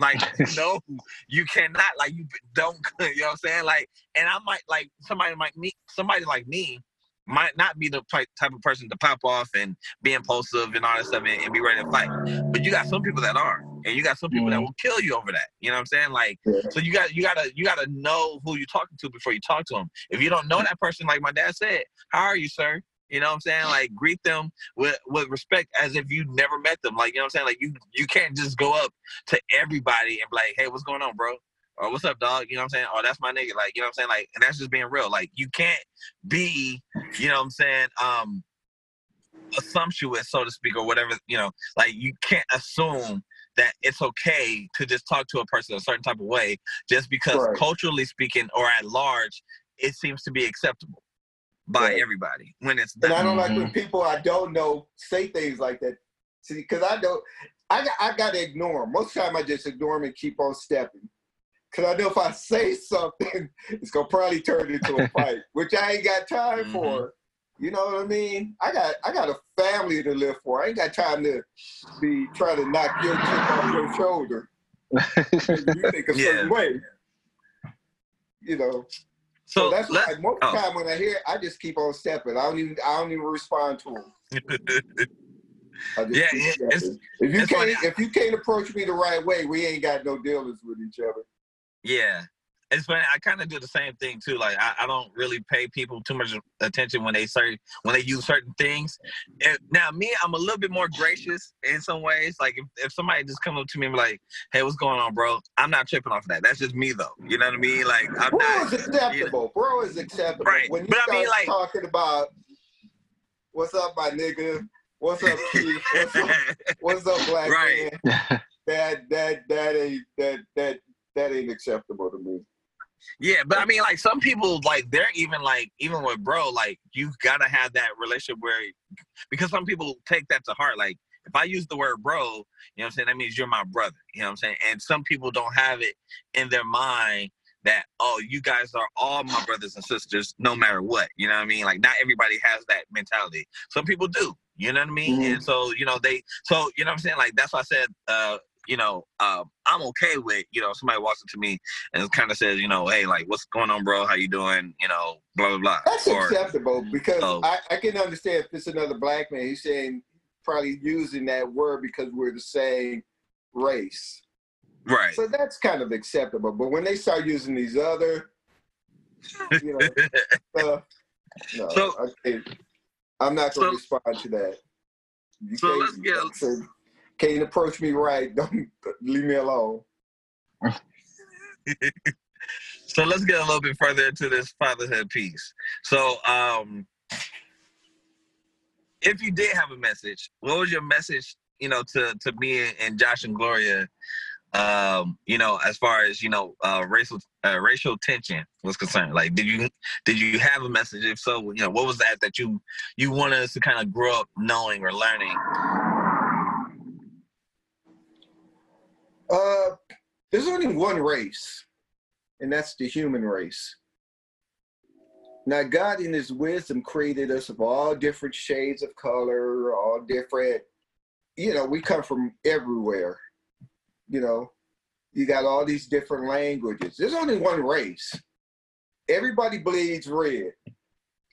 S3: Like, <laughs> no, you cannot. Like, you don't. <laughs> You know what I'm saying? Like, and I might like somebody like me, somebody like me might not be the type type of person to pop off and be impulsive and all that stuff and, and be ready to fight. But you got some people that are, and you got some people that
S2: Mhm.
S3: will kill you over that. You know what I'm saying? Like, so you got you gotta you gotta know who you're talking to before you talk to them. If you don't know that person, like my dad said, how are you, sir? You know what I'm saying? Like greet them with with respect as if you never met them. Like you know what I'm saying? Like you you can't just go up to everybody and be like, hey, what's going on, bro? Or what's up, dog? You know what I'm saying? Oh, that's my nigga. Like, you know what I'm saying? Like, and that's just being real. Like, you can't be, you know what I'm saying, um, assumptuous, so to speak, or whatever, you know, like you can't assume that it's okay to just talk to a person a certain type of way just because
S1: Right.
S3: culturally speaking or at large, it seems to be acceptable by
S1: Right.
S3: everybody when it's
S1: And. I don't like
S2: Mm-hmm.
S1: when people I don't know say things like that. See, because I don't, I got, I got to ignore them. Most of the time, I just ignore them and keep on stepping. Because I know if I say something, <laughs> it's gonna probably turn into a fight, <laughs> which I ain't got time
S3: Mhm.
S1: for. You know what I mean? I got, I got a family to live for. I ain't got time to be trying to knock your chip off your shoulder. <laughs> You think a certain way. You know.
S3: So
S1: So, that's why most of the time when I hear, it, I just keep on stepping. I don't even, I don't even respond to them. <laughs>
S3: Yeah, it's-
S1: if you can't,
S3: funny.
S1: if you can't approach me the right way, we ain't got no dealings with each other.
S3: Yeah. It's funny. I kind of do the same thing too. Like I, I don't really pay people too much attention when they certain when they use certain things. And now me, I'm a little bit more gracious in some ways. Like if, if somebody just come up to me and be like, "Hey, what's going on, bro?" I'm not tripping off of that. That's just me though. You know what I mean? Like I'm
S1: Bro
S3: not.
S1: is acceptable. Bro is acceptable.
S3: Right.
S1: When you
S3: But I
S1: start
S3: mean, like-
S1: talking about what's up, my nigga, what's up, Keith, what's up, <laughs> what's up, black
S3: Right.
S1: man, that that that ain't that that that ain't acceptable to me.
S3: Yeah, but I mean, like some people, like they're even like even with bro, like you gotta have that relationship where because some people take that to heart. Like if I use the word bro, you know what I'm saying, that means you're my brother. You know what I'm saying? And some people don't have it in their mind that oh, you guys are all my brothers and sisters, no matter what. You know what I mean? Like not everybody has that mentality. Some people do. You know what I mean?
S1: Mhm.
S3: And so you know they. So you know what I'm saying? Like that's why I said. uh you know, um, I'm okay with, you know, somebody walks up to me and kind of says, you know, hey, like, what's going on, bro? How you doing? You know, blah blah blah.
S1: That's
S3: Or
S1: acceptable because
S3: Oh.
S1: I, I can understand if it's another black man, he's saying probably using that word because we're the same race.
S3: right.
S1: So that's kind of acceptable. But when they start using these other, you know, <laughs> stuff, no,
S3: So-
S1: I, I'm not going to
S3: so-
S1: respond to that. You
S3: so let's get-
S1: like I said, can't approach me right. <laughs> Don't leave me alone. <laughs>
S3: so let's get a little bit further into this fatherhood piece. So, um, if you did have a message, what was your message? You know, to to me and Josh and Gloria, um, you know, as far as you know, uh, racial uh, racial tension was concerned. Like, did you did you have a message? If so, you know, what was that that you you wanted us to kind of grow up knowing or learning?
S1: Uh, there's only one race, and that's the human race. Now, God, in His wisdom, created us of all different shades of color, all different. You know, we come from everywhere. You know, you got all these different languages. There's only one race. Everybody bleeds red.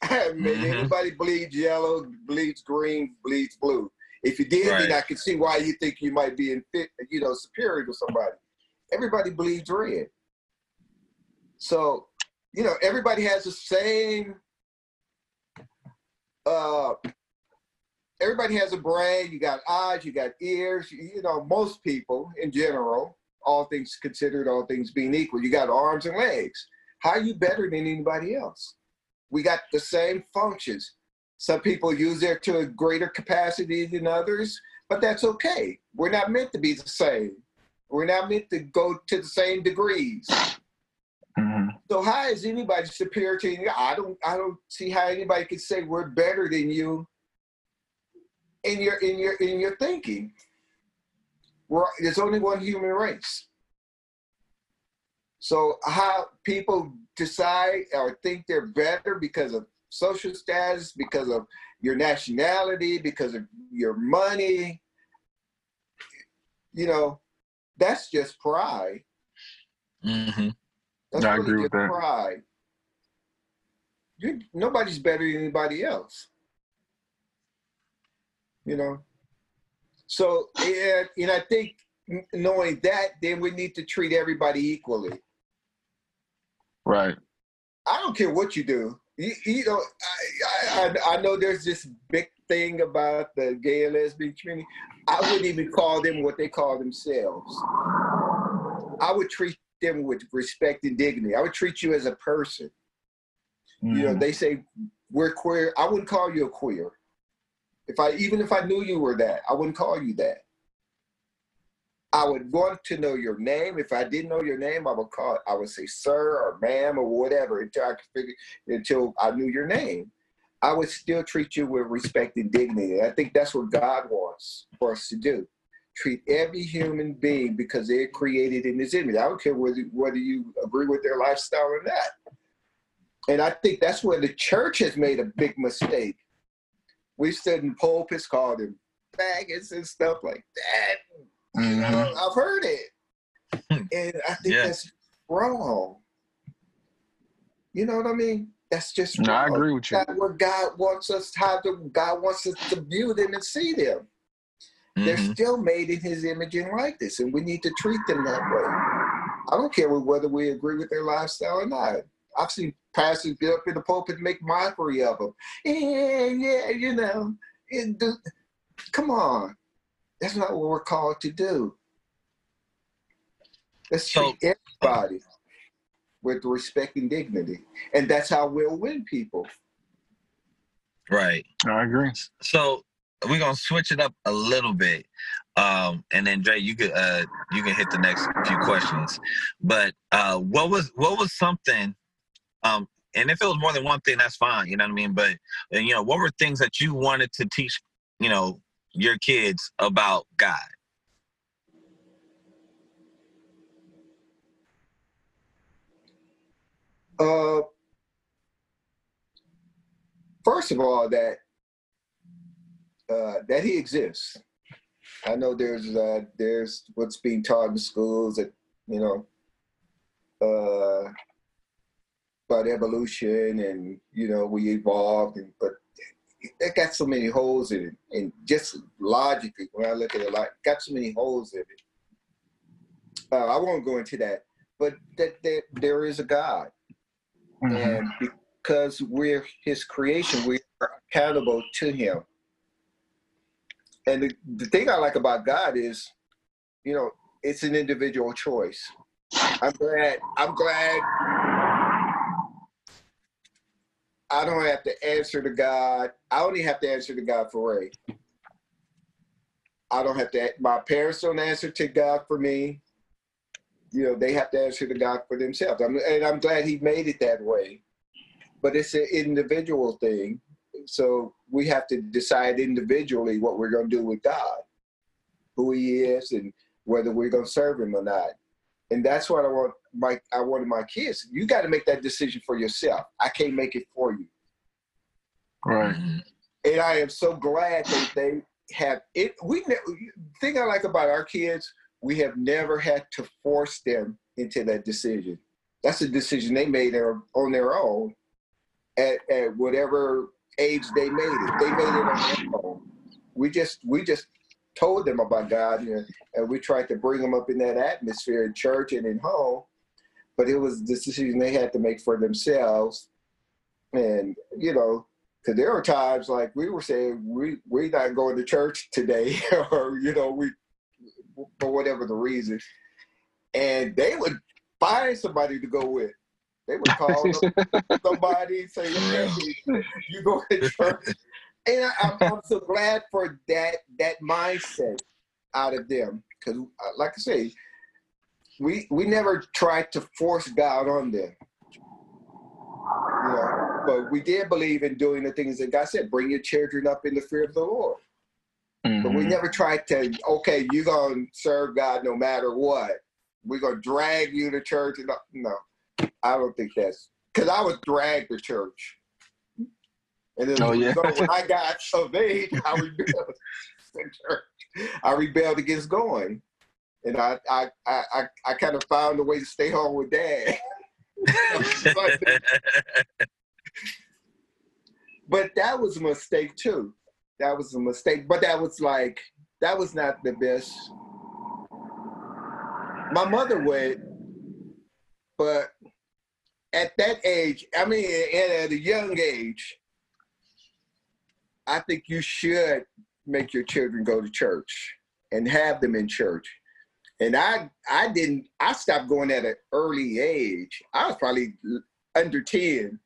S1: <laughs> Maybe
S3: Mhm.
S1: everybody bleeds yellow, bleeds green, bleeds blue. If you did,
S3: Right.
S1: then I can see why you think you might be in fit, you know, superior to somebody. Everybody bleeds red. So you know, everybody has the same. Uh, everybody has a brain. You got eyes. You got ears. You, you know, most people in general, all things considered, all things being equal, you got arms and legs. How are you better than anybody else? We got the same functions. Some people use it to a greater capacity than others, but that's okay. We're not meant to be the same. We're not meant to go to the same degrees.
S2: Mhm.
S1: So how is anybody superior to you? I don't I don't see how anybody could say we're better than you in your in your in your thinking. We're, there's only one human race. So how people decide or think they're better because of social status, because of your nationality, because of your money, you know, that's just pride.
S3: hmm
S1: That's
S2: I
S1: really
S2: agree with that.
S1: pride. You, nobody's better than anybody else. You know. So and, and I think knowing that, then we need to treat everybody equally.
S2: Right.
S1: I don't care what you do. You, you know, I, I I know there's this big thing about the gay and lesbian community. I wouldn't even call them what they call themselves. I would treat them with respect and dignity. I would treat you as a person. You know,
S2: Mhm.
S1: they say we're queer. I wouldn't call you a queer. If I even if I knew you were that, I wouldn't call you that. I would want to know your name. If I didn't know your name, I would call. I would say sir or ma'am or whatever until I could figure until I knew your name. I would still treat you with respect and dignity. I think that's what God wants for us to do. Treat every human being because they're created in His image. I don't care whether whether you agree with their lifestyle or not. And I think that's where the church has made a big mistake. We've stood in pulpits, called them faggots and stuff like that. You
S2: Mhm.
S1: I've heard it.
S3: Hmm.
S1: And I think
S3: Yeah.
S1: that's wrong. You know what I mean? That's just
S2: No, I agree with you.
S1: That's what God wants us how to God wants us to view them and see them. They're
S3: Mhm.
S1: still made in his image and likeness, and we need to treat them that way. I don't care whether we agree with their lifestyle or not. I've seen pastors get up in the pulpit and make mockery of them. Yeah, yeah, you know. it do- come on. That's not what we're called to do. Let's
S3: So-
S1: treat everybody with respect and dignity. And that's how we'll win people.
S3: Right.
S2: I agree.
S3: So we're gonna switch it up a little bit, um, and then Dre, you could uh, you can hit the next few questions. But uh, what was what was something, um, and if it was more than one thing, that's fine. You know what I mean. But uh, you know, what were things that you wanted to teach, you know, your kids about God?
S1: Uh, first of all, that uh, that he exists. I know there's uh, there's what's being taught in schools that you know uh, about evolution and you know we evolved, and, but it got so many holes in it, and just logically, when I look at it, like got so many holes in it. Uh, I won't go into that, but that, that there is a God
S2: Mhm.
S1: and because we're his creation we are accountable to him and the, the thing i like about god is you know it's an individual choice i'm glad i'm glad i don't have to answer to god. I only have to answer to god for ray. I don't have to my parents don't answer to god for me. You know they have to answer to god for themselves. I'm, and i'm glad he made it that way. But it's an individual thing. So we have to decide individually what we're going to do with god who he is and whether we're going to serve him or not and that's what i want my i wanted my kids you got to make that decision for yourself i can't make it for you
S2: Right.
S1: And I am so glad that they have it. We ne- thing I like about our kids, we have never had to force them into that decision. That's a decision they made on their own at, at whatever age they made it. They made it on their own. We just we just told them about God and, and we tried to bring them up in that atmosphere in church and in home. but it was a decision they had to make for themselves. And you know, because there were times like we were saying we we're not going to church today, <laughs> or you know we for whatever the reason, and they would find somebody to go with. They would call <laughs> somebody say, "Hey, you go to church," and I, I'm, I'm <laughs> so glad for that that mindset out of them because, like I say, we we never tried to force God on them. Know, but we did believe in doing the things that God said. Bring your children up in the fear of the Lord. But we
S2: Mhm.
S1: never tried to. Okay, you're gonna serve God no matter what. We're gonna drag you to church. And no, I don't think that's because I was dragged to church. And then
S2: Oh, yeah.
S1: so when I got <laughs> of age, I rebelled. <laughs> I rebelled against going, and I I I I, I kind of found a way to stay home with dad. <laughs> but that was a mistake too. That was a mistake. But that was like that was not the best. My mother went, but at that age, I mean, at a young age, I think you should make your children go to church and have them in church. And I, I didn't. I stopped going at an early age. I was probably under ten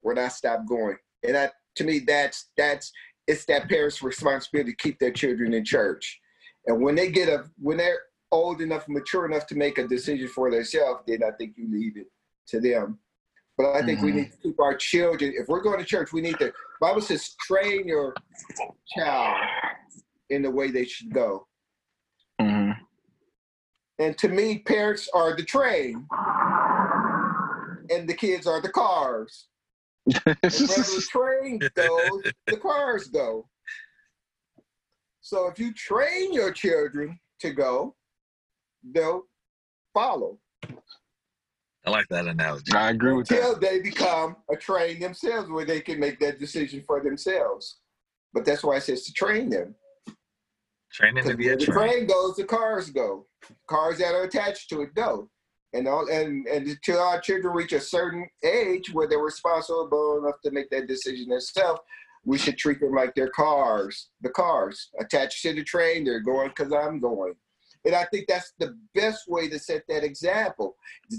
S1: when I stopped going. And I, to me, that's that's it's that parents' responsibility to keep their children in church. And when they get a when they're old enough, mature enough to make a decision for themselves, then I think you leave it to them. But I think we
S2: Mhm.
S1: need to keep our children. If we're going to church, we need to. Bible says, train your child in the way they should go.
S2: Mhm.
S1: And to me, parents are the train, and the kids are the cars. <laughs> Wherever the train goes, the cars go. So if you train your children to go, they'll follow
S3: I like that analogy.
S2: I agree with that.
S1: until they become a train themselves where they can make that decision for themselves. But that's why it says to train them.
S3: Training to be a
S1: where the
S3: train.
S1: train goes, the cars go. Cars that are attached to it go. And all and and until our children reach a certain age where they're responsible enough to make that decision themselves, we should treat them like they're cars. The cars attached to the train, they're going because I'm going. And I think that's the best way to set that example.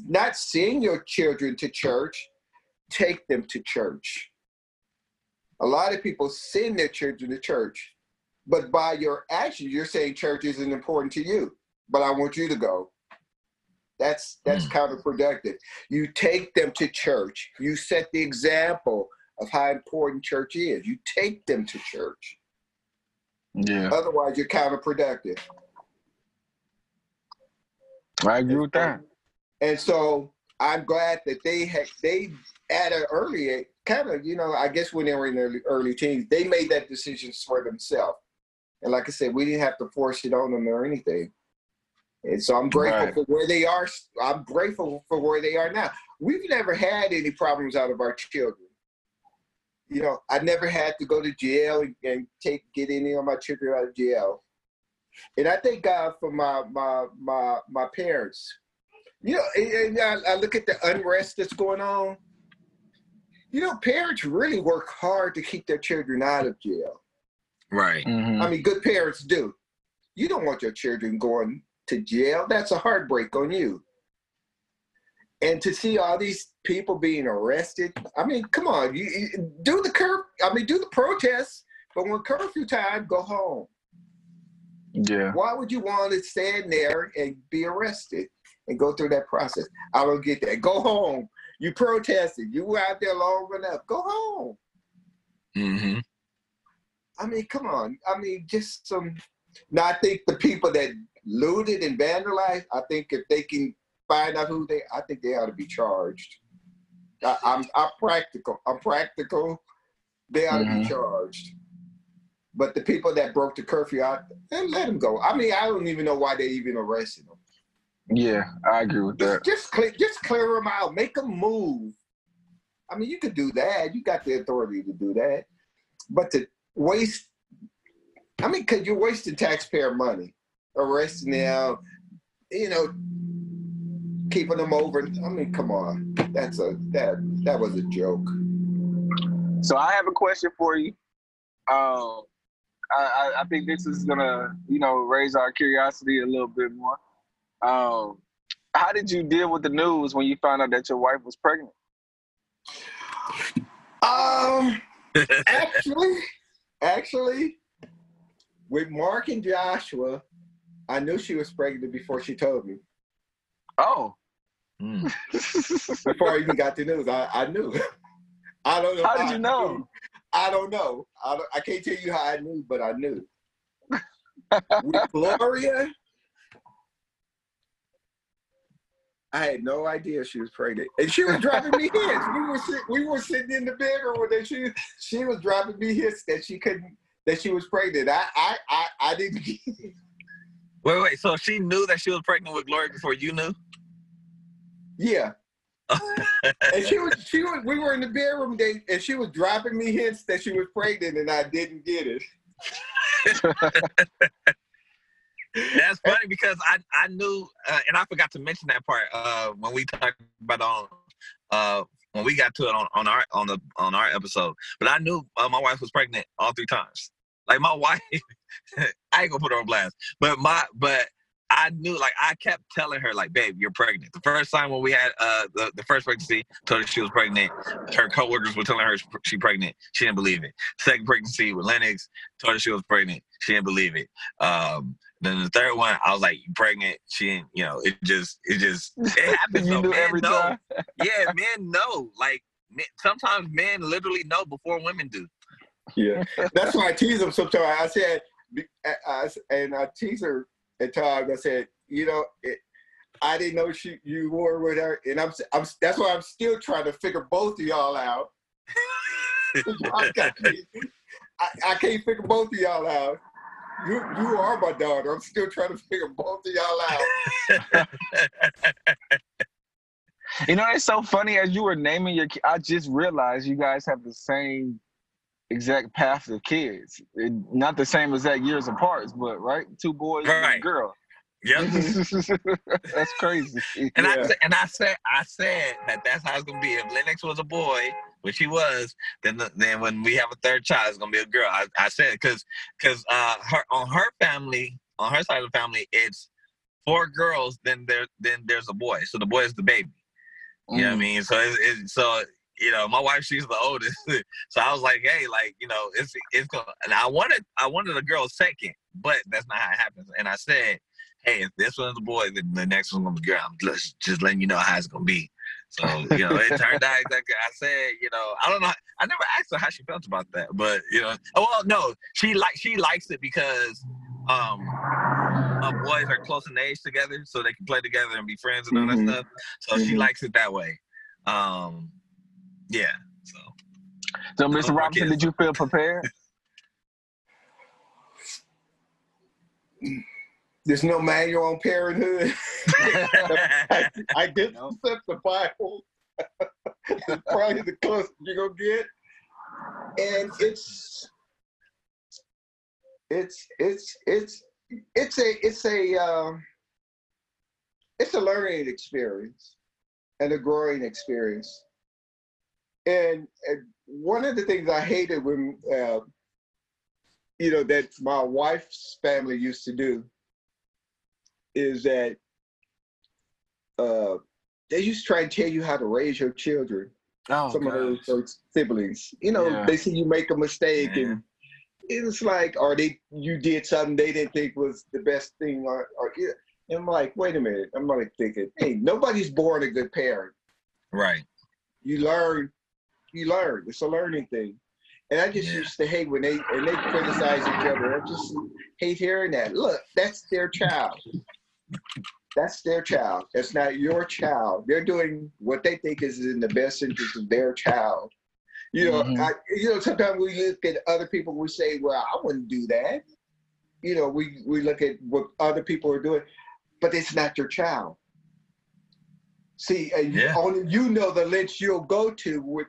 S1: Not send your children to church, take them to church. A lot of people send their children to church, but by your actions, you're saying church isn't important to you, but I want you to go. That's that's hmm. counterproductive. You take them to church. You set the example of how important church is. You take them to church.
S2: Yeah,
S1: Otherwise, you're counterproductive.
S2: I agree with that.
S1: And so I'm glad that they had they at an early kind of, you know, I guess when they were in their early teens, they made that decision for themselves. And like I said, we didn't have to force it on them or anything. And so I'm grateful
S2: Right.
S1: for where they are. I'm grateful for where they are now. We've never had any problems out of our children. You know, I never had to go to jail and, and take get any of my children out of jail. And I thank God for my my my my parents. You know, and, and I, I look at the unrest that's going on. You know, parents really work hard to keep their children out of jail.
S3: Right.
S2: Mhm.
S1: I mean, good parents do. You don't want your children going to jail. That's a heartbreak on you. And to see all these people being arrested, I mean, come on, you, you do the cur. I mean, do the protests, but when curfew time, go home.
S2: Yeah,
S1: Why would you want to stand there and be arrested and go through that process? I don't get that. Go home. You protested. You were out there long enough. Go home.
S3: Mm-hmm.
S1: I mean, come on. I mean, just some. Now, I think the people that looted and vandalized, I think if they can find out who they, I think they ought to be charged. I, I'm, I'm practical. I'm practical. They ought to be
S2: Mhm.
S1: charged. But the people that broke the curfew out, then let them go. I mean, I don't even know why they even arrested them.
S2: yeah, I agree with that.
S1: Just, just clear, just clear them out. Make them move. I mean, you could do that. You got the authority to do that. But to waste, I mean, because you're wasting taxpayer money, arresting them. You know, keeping them over. I mean, come on, that's a that that was a joke.
S2: So I have a question for you. Um, I, I, I think this is gonna, you know, raise our curiosity a little bit more. Um, how did you deal with the news when you found out that your wife was pregnant?
S1: Um, actually, actually, with Mark and Joshua, I knew she was pregnant before she told me.
S2: Oh,
S3: Mm.
S1: Before I even got the news, I, I knew. <laughs> I don't know.
S2: how did
S1: I
S2: you know?
S1: I don't know. I, don't, I can't tell you how I knew, but I knew. with Gloria, I had no idea she was pregnant, and she was dropping me hints. We were sit, we were sitting in the bedroom with her. She she was dropping me hints that she couldn't that she was pregnant. I I I, I didn't. <laughs>
S3: Wait, wait. So she knew that she was pregnant with Gloria before you knew?
S1: yeah. <laughs> and she was she was we were in the bedroom day and she was dropping me hints that she was pregnant and I didn't get it. <laughs>
S3: That's funny because I I knew uh, and I forgot to mention that part uh, when we talked about on uh, when we got to it on, on our on the on our episode. But I knew uh, my wife was pregnant all three times. Like my <laughs> wife, I ain't gonna put her on blast. But my but I knew like I kept telling her like, babe, you're pregnant. The first time when we had uh the, the first pregnancy, told her she was pregnant. Her coworkers were telling her she pregnant. She didn't believe it. Second pregnancy with Lennox, told her she was pregnant. She didn't believe it. Um, then the third one, I was like, "You pregnant?" She didn't. You know, it just, it just, <laughs> it happens.
S2: you
S3: so
S2: knew
S3: men
S2: every
S3: know.
S2: time. <laughs>
S3: Yeah, men know. Like men, sometimes men literally know before women do.
S1: Yeah, <laughs> that's why I tease them sometimes. I said, I, I- and I tease her at times. I said, you know, it, I didn't know she you were with her, and I'm, I'm that's why I'm still trying to figure both of y'all out. <laughs> I. I, I can't figure both of y'all out. You you are my daughter. I'm still trying to figure both of y'all out. <laughs>
S2: You know, it's so funny as you were naming your. I just realized you guys have the same exact paths of kids. It, not the same exact years apart, but right, two boys and a girl.
S3: Yep. <laughs>
S2: That's crazy. <laughs>
S3: And I
S1: Yeah.
S3: said, and I said, I said that that's how it's gonna be. If Lennox was a boy, which he was, then the, then when we have a third child, it's gonna be a girl. I, I said because because uh her on her family on her side of the family, it's four girls. Then there then there's a boy. So the boy is the baby. You know what I
S2: Mm.
S3: mean? So it's, it's so you know my wife she's the oldest. <laughs> so I was like, hey, like you know it's it's gonna. And I wanted I wanted a girl second, but that's not how it happens. And I said hey, if this one's a boy, then the next one's gonna be girl. I'm just, just letting you know how it's gonna be. So, you know, it turned out exactly. I said, you know, I don't know. I never asked her how she felt about that, but you know, oh well, no, she like she likes it because um, uh, boys are close in age together, so they can play together and be friends and all that stuff. So she
S1: Mhm.
S3: likes it that way. Um, yeah. So
S2: So, Mr.
S3: more Roberson,
S2: did you feel prepared? <laughs>
S1: There's no manual on parenthood. <laughs> I, I did
S2: No.
S1: accept the Bible. it's probably the closest you're gonna get. And it's it's it's it's it's a it's a um, it's a learning experience and a growing experience. And, and one of the things I hated when uh, you know that my wife's family used to do is that uh, they used to try and tell you how to raise your children.
S2: Oh,
S1: some of
S2: gosh.
S1: those, those siblings, you know,
S2: Yeah.
S1: they see you make a mistake,
S3: Yeah.
S1: and it's like, or they you did something they didn't think was the best thing, or, or I'm like, wait a minute. I'm like thinking, hey, nobody's born a good parent.
S3: right.
S1: You learn, you learn. It's a learning thing. And I just
S3: Yeah.
S1: used to hate when they and they criticize each other. I just hate hearing that. Look, that's their child. That's their child. It's not your child. They're doing what they think is in the best interest of their child. You know,
S2: Mhm.
S1: I, you know. Sometimes we look at other people. We say, "Well, I wouldn't do that." You know, we we look at what other people are doing, but it's not your child. See, you,
S3: Yeah.
S1: only you know the lengths you'll go to with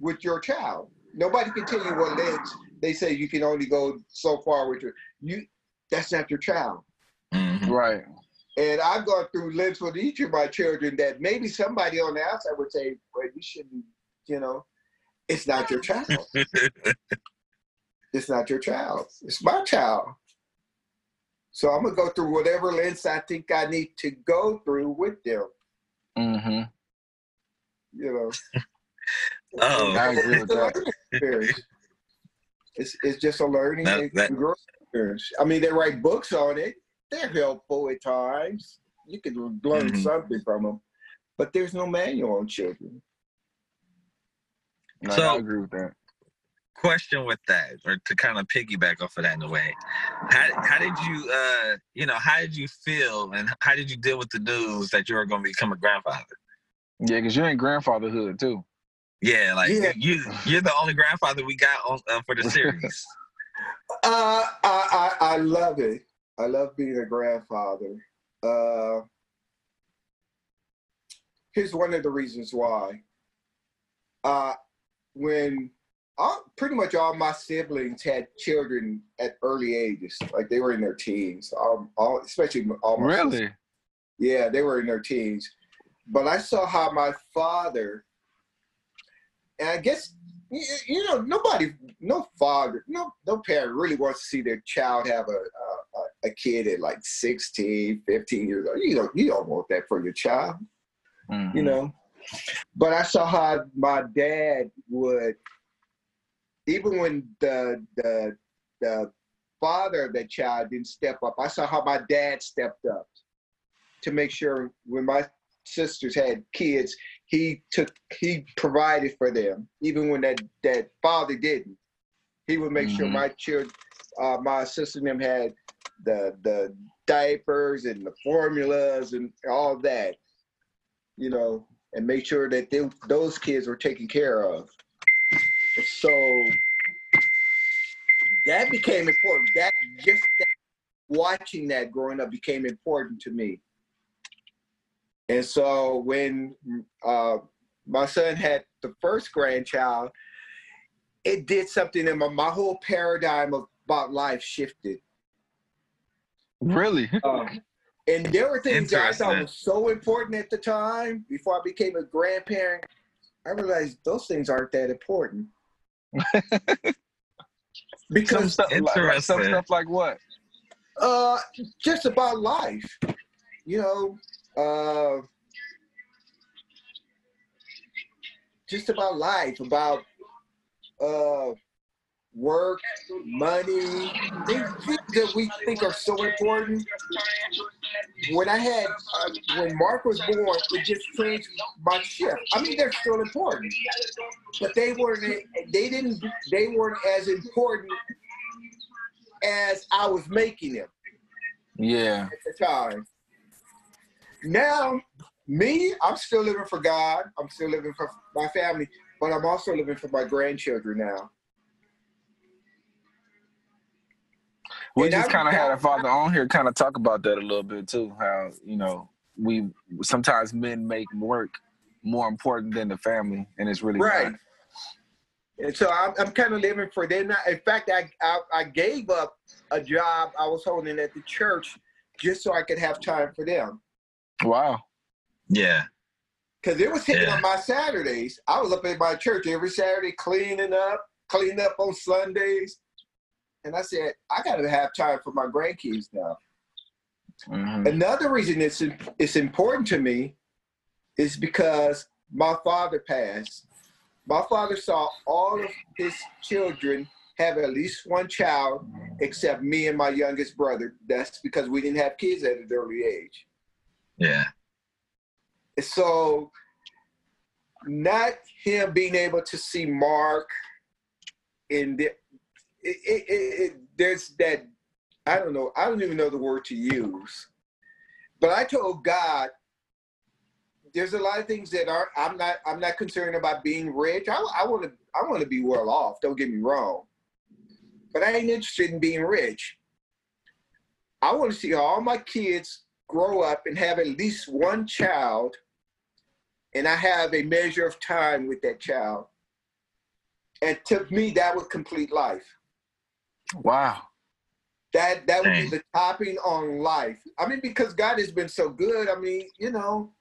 S1: with your child. Nobody can tell you what lengths. They say you can only go so far with your you. That's not your child.
S3: Mhm.
S2: Right.
S1: And I've gone through lives with each of my children that maybe somebody on the outside would say, well, you shouldn't, you know, it's not your child. <laughs> it's not your child. It's my child. So I'm gonna go through whatever lens I think I need to go through with them.
S2: Mm-hmm.
S1: You know. <laughs>
S3: Oh.
S2: I agree with that.
S1: experience. It's it's just a learning
S3: That-
S1: and
S3: that-
S1: growth experience. I mean, they write books on it. They're helpful at times. You can learn
S3: Mhm.
S1: something from them, but there's no manual on children.
S3: So-
S2: I agree with that.
S3: question with that, or to kind of piggyback off of that in a way, how how did you uh you know how did you feel and how did you deal with the news that you were going to become a grandfather?
S2: Yeah, because you're in grandfatherhood too.
S3: Yeah, like
S1: Yeah.
S3: you you're the only grandfather we got on uh, for the series. <laughs>
S1: Uh, I, I I love it. I love being a grandfather. Uh, here's one of the reasons why. Uh, when all, pretty much all my siblings had children at early ages, like they were in their teens, all, all especially all my sisters.
S2: Really?
S1: Yeah, they were in their teens. But I saw how my father, and I guess, you, you know, nobody, no father, no no parent really wants to see their child have a, a, a kid at like 16, 15 years old. You don't, you don't want that for your child,
S2: Mhm.
S1: you know. But I saw how my dad would, even when the the the father of that child didn't step up, I saw how my dad stepped up to make sure when my sisters had kids, he took he provided for them, even when that that father didn't. He would make sure
S2: Mhm.
S1: my children, uh, my sister and them had the the diapers and the formulas and all that, you know, and make sure that they, those kids were taken care of. So that became important. That just that, watching that growing up became important to me. And so when uh, my son had the first grandchild, it did something in my, my whole paradigm of, about life shifted.
S2: Really?
S1: Um, and there were things that I thought
S3: Interesting.
S1: was so important at the time before I became a grandparent. I realized those things aren't that important. <laughs>
S2: some
S1: because
S2: stuff, like, like some
S3: Interesting.
S2: stuff like what?
S1: uh, just about life, you know, uh, just about life, about uh, work, money, things, things that we think are so important. When I had, uh, when Mark was born, it just changed my shift. I mean, they're still important, but they weren't. They didn't. They weren't as important as I was making them
S2: Yeah.
S1: at the time. Now, me, I'm still living for God. I'm still living for my family, but I'm also living for my grandchildren now.
S2: We
S1: And
S2: just kind of had our father on here, kind of talk about that a little bit too. How you know we sometimes men make work more important than the family, and it's really
S1: Right.
S2: not.
S1: And so I'm, I'm kind of living for them. now. In fact, I, I I gave up a job I was holding at the church just so I could have time for them.
S2: Wow.
S3: Yeah.
S1: Because it was hitting
S3: Yeah.
S1: on my Saturdays. I was up at my church every Saturday cleaning up, cleaning up on Sundays. And I said, I got to have time for my grandkids now.
S2: Mhm.
S1: Another reason it's it's important to me is because my father passed. My father saw all of his children have at least one child, except me and my youngest brother. That's because we didn't have kids at an early age.
S3: Yeah.
S1: So, not him being able to see Mark in the, it, it, it, there's that I don't know I don't even know the word to use, but I told God there's a lot of things that are I'm not I'm not concerned about being rich. I want to I want to be well off. Don't get me wrong, but I ain't interested in being rich. I want to see all my kids grow up and have at least one child, and I have a measure of time with that child. And to me, that was complete life.
S2: Wow.
S1: That that would be the topping on life. I mean, because God has been so good. I mean, you know,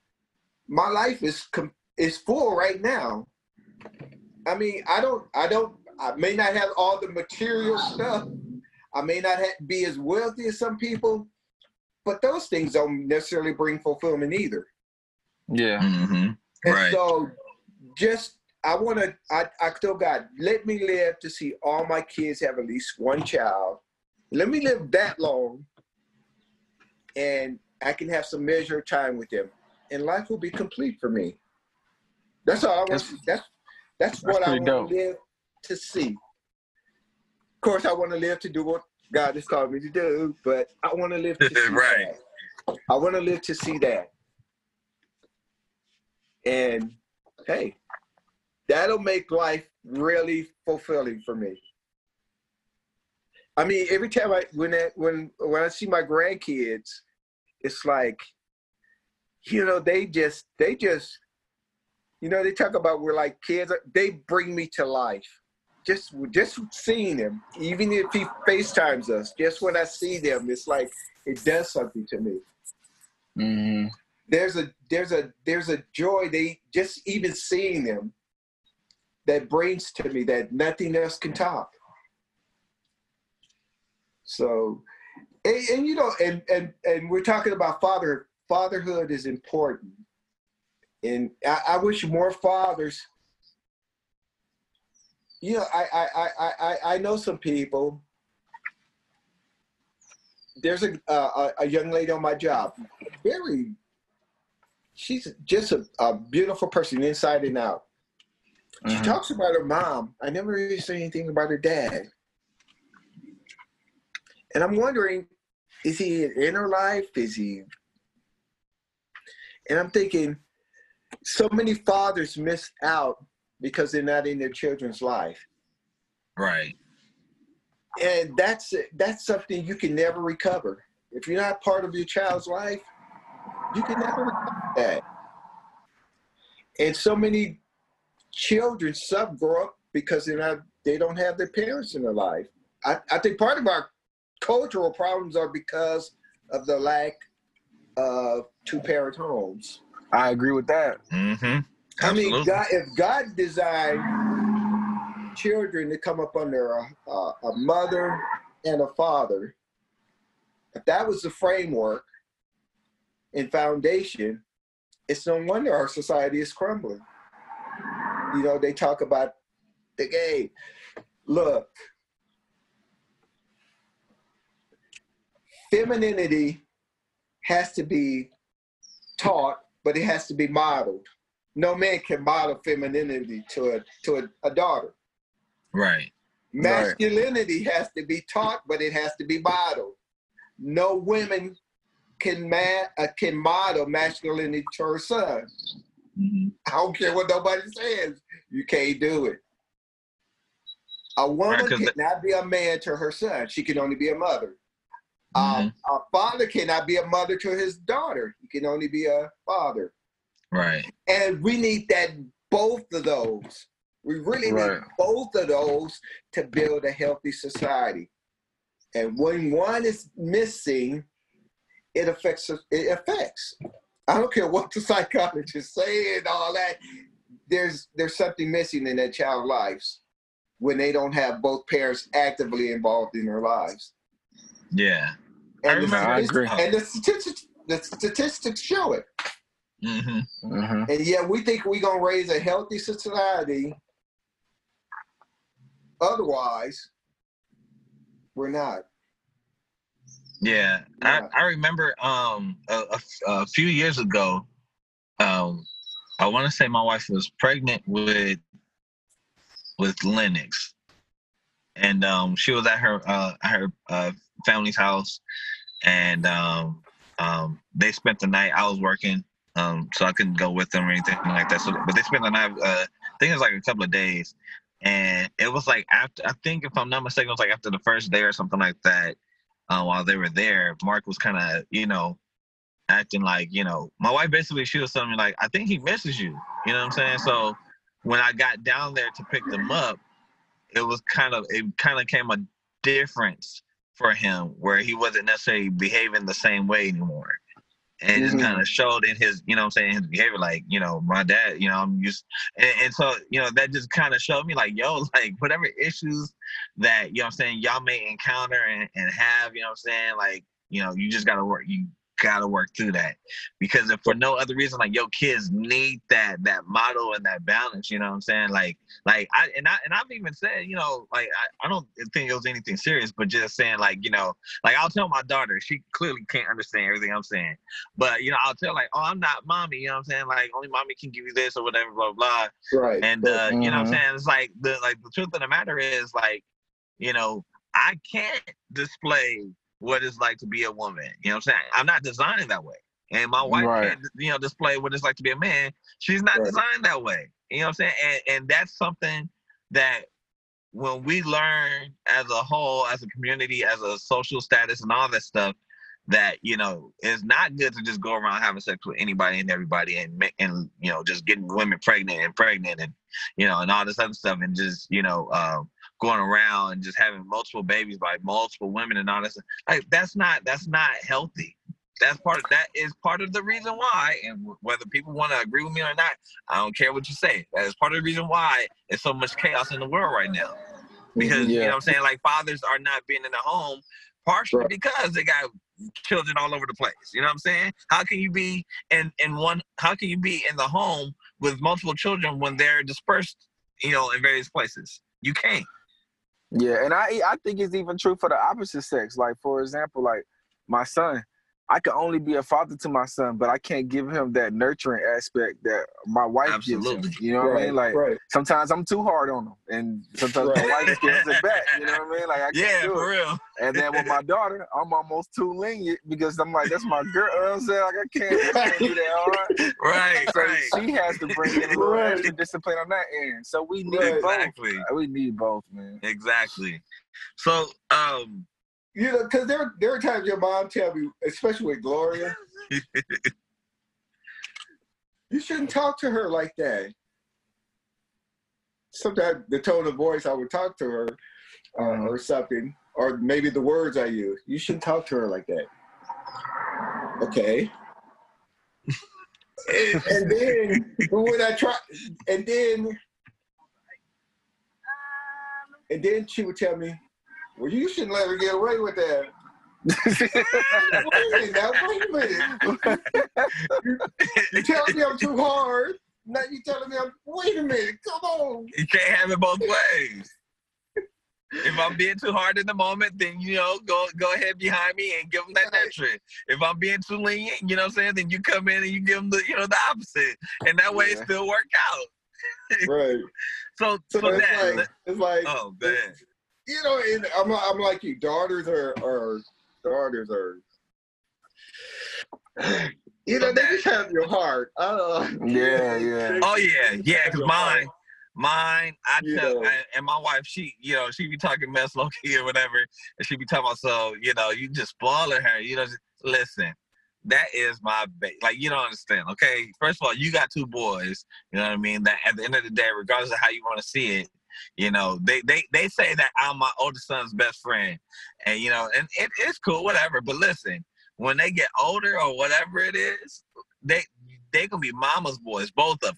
S1: my life is com- is full right now. I mean, I don't, I don't, I may not have all the material stuff. I may not ha- be as wealthy as some people, but those things don't necessarily bring fulfillment either.
S2: Yeah.
S3: hmm
S1: And
S3: Right.
S1: so, just I want to. I, I tell God, let me live to see all my kids have at least one child. Let me live that long, and I can have some measure of time with them, and life will be complete for me. That's all I want.
S2: That's-
S1: That's that's,
S2: that's
S1: what I want to live to see. Of course, I want to live to do what God has called me to do, but I want to live to <laughs> see
S3: Right.
S1: that. I want to live to see that. And hey, that'll make life really fulfilling for me. I mean, every time I when I, when when I see my grandkids, it's like, you know, they just they just, you know, they talk about we're like kids. They bring me to life. Just just seeing them, even if he FaceTimes us, just when I see them, it's like it does something to me.
S2: Hmm
S1: there's a there's a there's a joy they just even seeing them that brings to me that nothing else can top. So and, and you know and and and we're talking about father fatherhood is important. And I, I wish more fathers you know I, I i i i know some people there's a uh, a young lady on my job very she's just a, a beautiful person inside and out. She
S2: Mhm.
S1: talks about her mom. I never really say anything about her dad. And I'm wondering, is he in her life? Is he? And I'm thinking, so many fathers miss out because they're not in their children's life.
S3: Right.
S1: And that's that's something you can never recover. If you're not part of your child's life, you can never recover that. And so many children sub grow up because they're not they don't have their parents in their life. I, I think part of our cultural problems are because of the lack of two parent homes.
S2: I agree with that. Mm-hmm.
S3: Hmm
S1: I mean, God, if God designed children to come up under a, a, a mother and a father, if that was the framework and foundation, it's no wonder our society is crumbling. You know, they talk about the gay. Look, femininity has to be taught, but it has to be modeled. No man can model femininity to a to a, a daughter.
S3: Right.
S1: Masculinity has to be taught, but it has to be modeled. No women can ma- uh, can model masculinity to her son.
S3: Mhm.
S1: I don't care what nobody says. You can't do it. A woman
S3: the-
S1: cannot be a man to her son. She can only be a mother.
S3: Mm-hmm.
S1: Um, a father cannot be a mother to his daughter. He can only be a father.
S3: Right.
S1: And we need that both of those. We really
S2: Right.
S1: need both of those to build a healthy society. And when one is missing, it affects it affects. I don't care what the <laughs> psychologists say and all that. There's there's something missing in that child's lives when they don't have both parents actively involved in their lives.
S3: Yeah. I
S1: And the,
S3: remember-
S2: I agree.
S1: and the statistics the statistics show it.
S3: Hmm
S2: hmm
S1: And yeah, we think we're gonna raise a healthy society. Otherwise, we're not.
S3: Yeah. I,
S1: Yeah.
S3: I remember um a, a, a few years ago, um, I want to say my wife was pregnant with with Lennox, and um, she was at her uh, her uh, family's house, and um, um, they spent the night. I was working, um, so I couldn't go with them or anything like that. So, but they spent the night. Uh, I think it was like a couple of days, and it was like after. I think if I'm not mistaken, it was like after the first day or something like that. Uh, while they were there, Mark was kind of, you know, acting like, you know, my wife basically she was telling me like, I think he misses you. You know what I'm saying? So when I got down there to pick them up, it was kind of it kind of came a difference for him where he wasn't necessarily behaving the same way anymore. And it just
S2: mm-hmm.
S3: kind of showed in his, you know what I'm saying, his behavior, like, you know, my dad, you know, I'm used and, and so, you know, that just kind of showed me like, yo, <laughs> like whatever issues that, you know what I'm saying, y'all may encounter and, and have, you know what I'm saying, like, you know, you just gotta work, you gotta work through that. Because if for no other reason, like your kids need that that model and that balance, you know what I'm saying? Like like I and I and I've even said, you know, like I, I don't think it was anything serious, but just saying like, you know, like I'll tell my daughter, she clearly can't understand everything I'm saying. But you know, I'll tell like, oh, I'm not mommy, you know what I'm saying? Like only mommy can give you this or whatever, blah blah.
S1: Right.
S3: And uh, you know what I'm
S2: Mhm.
S3: saying? It's like the like the truth of the matter is like, you know, I can't display what it's like to be a woman. You know what I'm saying? I'm not designed that way. And my wife
S2: Right.
S3: can't, you know, display what it's like to be a man. She's not
S1: Right.
S3: designed that way. You know what I'm saying? And and that's something that when we learn as a whole, as a community, as a social status and all that stuff, that you know it's not good to just go around having sex with anybody and everybody and and you know just getting women pregnant and pregnant and you know and all this other stuff and just you know um, going around and just having multiple babies by multiple women and all this like that's not that's not healthy. That's part of that is part of the reason why and whether people want to agree with me or not i don't care what you say. That is part of the reason why there's so much chaos in the world right now. Mm-hmm. Because you know what i'm saying? Like fathers are not being in the home partially
S1: Right.
S3: because they got children all over the place. You know what i'm saying? How can you be in in one how can you be in the home with multiple children when they're dispersed you know in various places? You can't
S2: Yeah, and I I think it's even true for the opposite sex. Like for example, like my son, I can only be a father to my son, but I can't give him that nurturing aspect that my wife gives
S3: Absolutely.
S2: him. You know what I mean? Like
S1: right.
S2: sometimes I'm too hard on him, and sometimes my
S1: Right.
S2: wife gives it back. You know what I mean? Like I can't
S3: yeah
S2: do
S3: for
S2: it.
S3: real
S2: And then with my daughter, I'm almost too lenient because I'm like, that's my girl. You know what I'm saying? Like I can't, I can't do that hard.
S3: right
S2: So
S3: right
S2: she has to bring in a little
S1: Right.
S2: extra discipline on that end. So we need
S1: Right.
S2: both.
S3: exactly
S2: We need both, man.
S3: exactly so um
S1: You know, because there there are times your mom tell me, especially with Gloria, <laughs> you shouldn't talk to her like that. Sometimes the tone of voice I would talk to her, uh,
S2: Mhm.
S1: or something, or maybe the words I use. You shouldn't talk to her like that. Okay. <laughs> and, and then when I try, and then, and then she would tell me, "Well, you shouldn't let her get away with that." wait now, wait a minute. You telling me I'm too hard? Now you telling me I'm. Wait a minute, come on.
S3: You can't have it both ways. If I'm being too hard in the moment, then you know, go go ahead behind me and give them that
S1: Right.
S3: nurturing. If I'm being too lenient, you know what I'm saying, then you come in and you give them the you know the opposite, and that way it still work out.
S1: Right. <laughs>
S3: So
S1: So,
S3: so, that
S1: like it's like
S3: oh man,
S1: you know, and I'm I'm like you. Daughters are are daughters are. You know, they just have your heart. Uh,
S2: Yeah, yeah. <laughs>
S3: oh yeah, yeah, because mine. Mine, I tell,
S1: know.
S3: and, and my wife, she, you know, she be talking mess low key or whatever, and she be talking about, so, you know, you just spoiling her, you know, just, listen, that is my ba- like you don't understand, okay? First of all, you got two boys, you know what I mean? That at the end of the day, regardless of how you want to see it, you know, they they they say that I'm my oldest son's best friend, and you know, and it, it's cool, whatever. But listen, when they get older or whatever it is, they they gonna be mama's boys, both of them.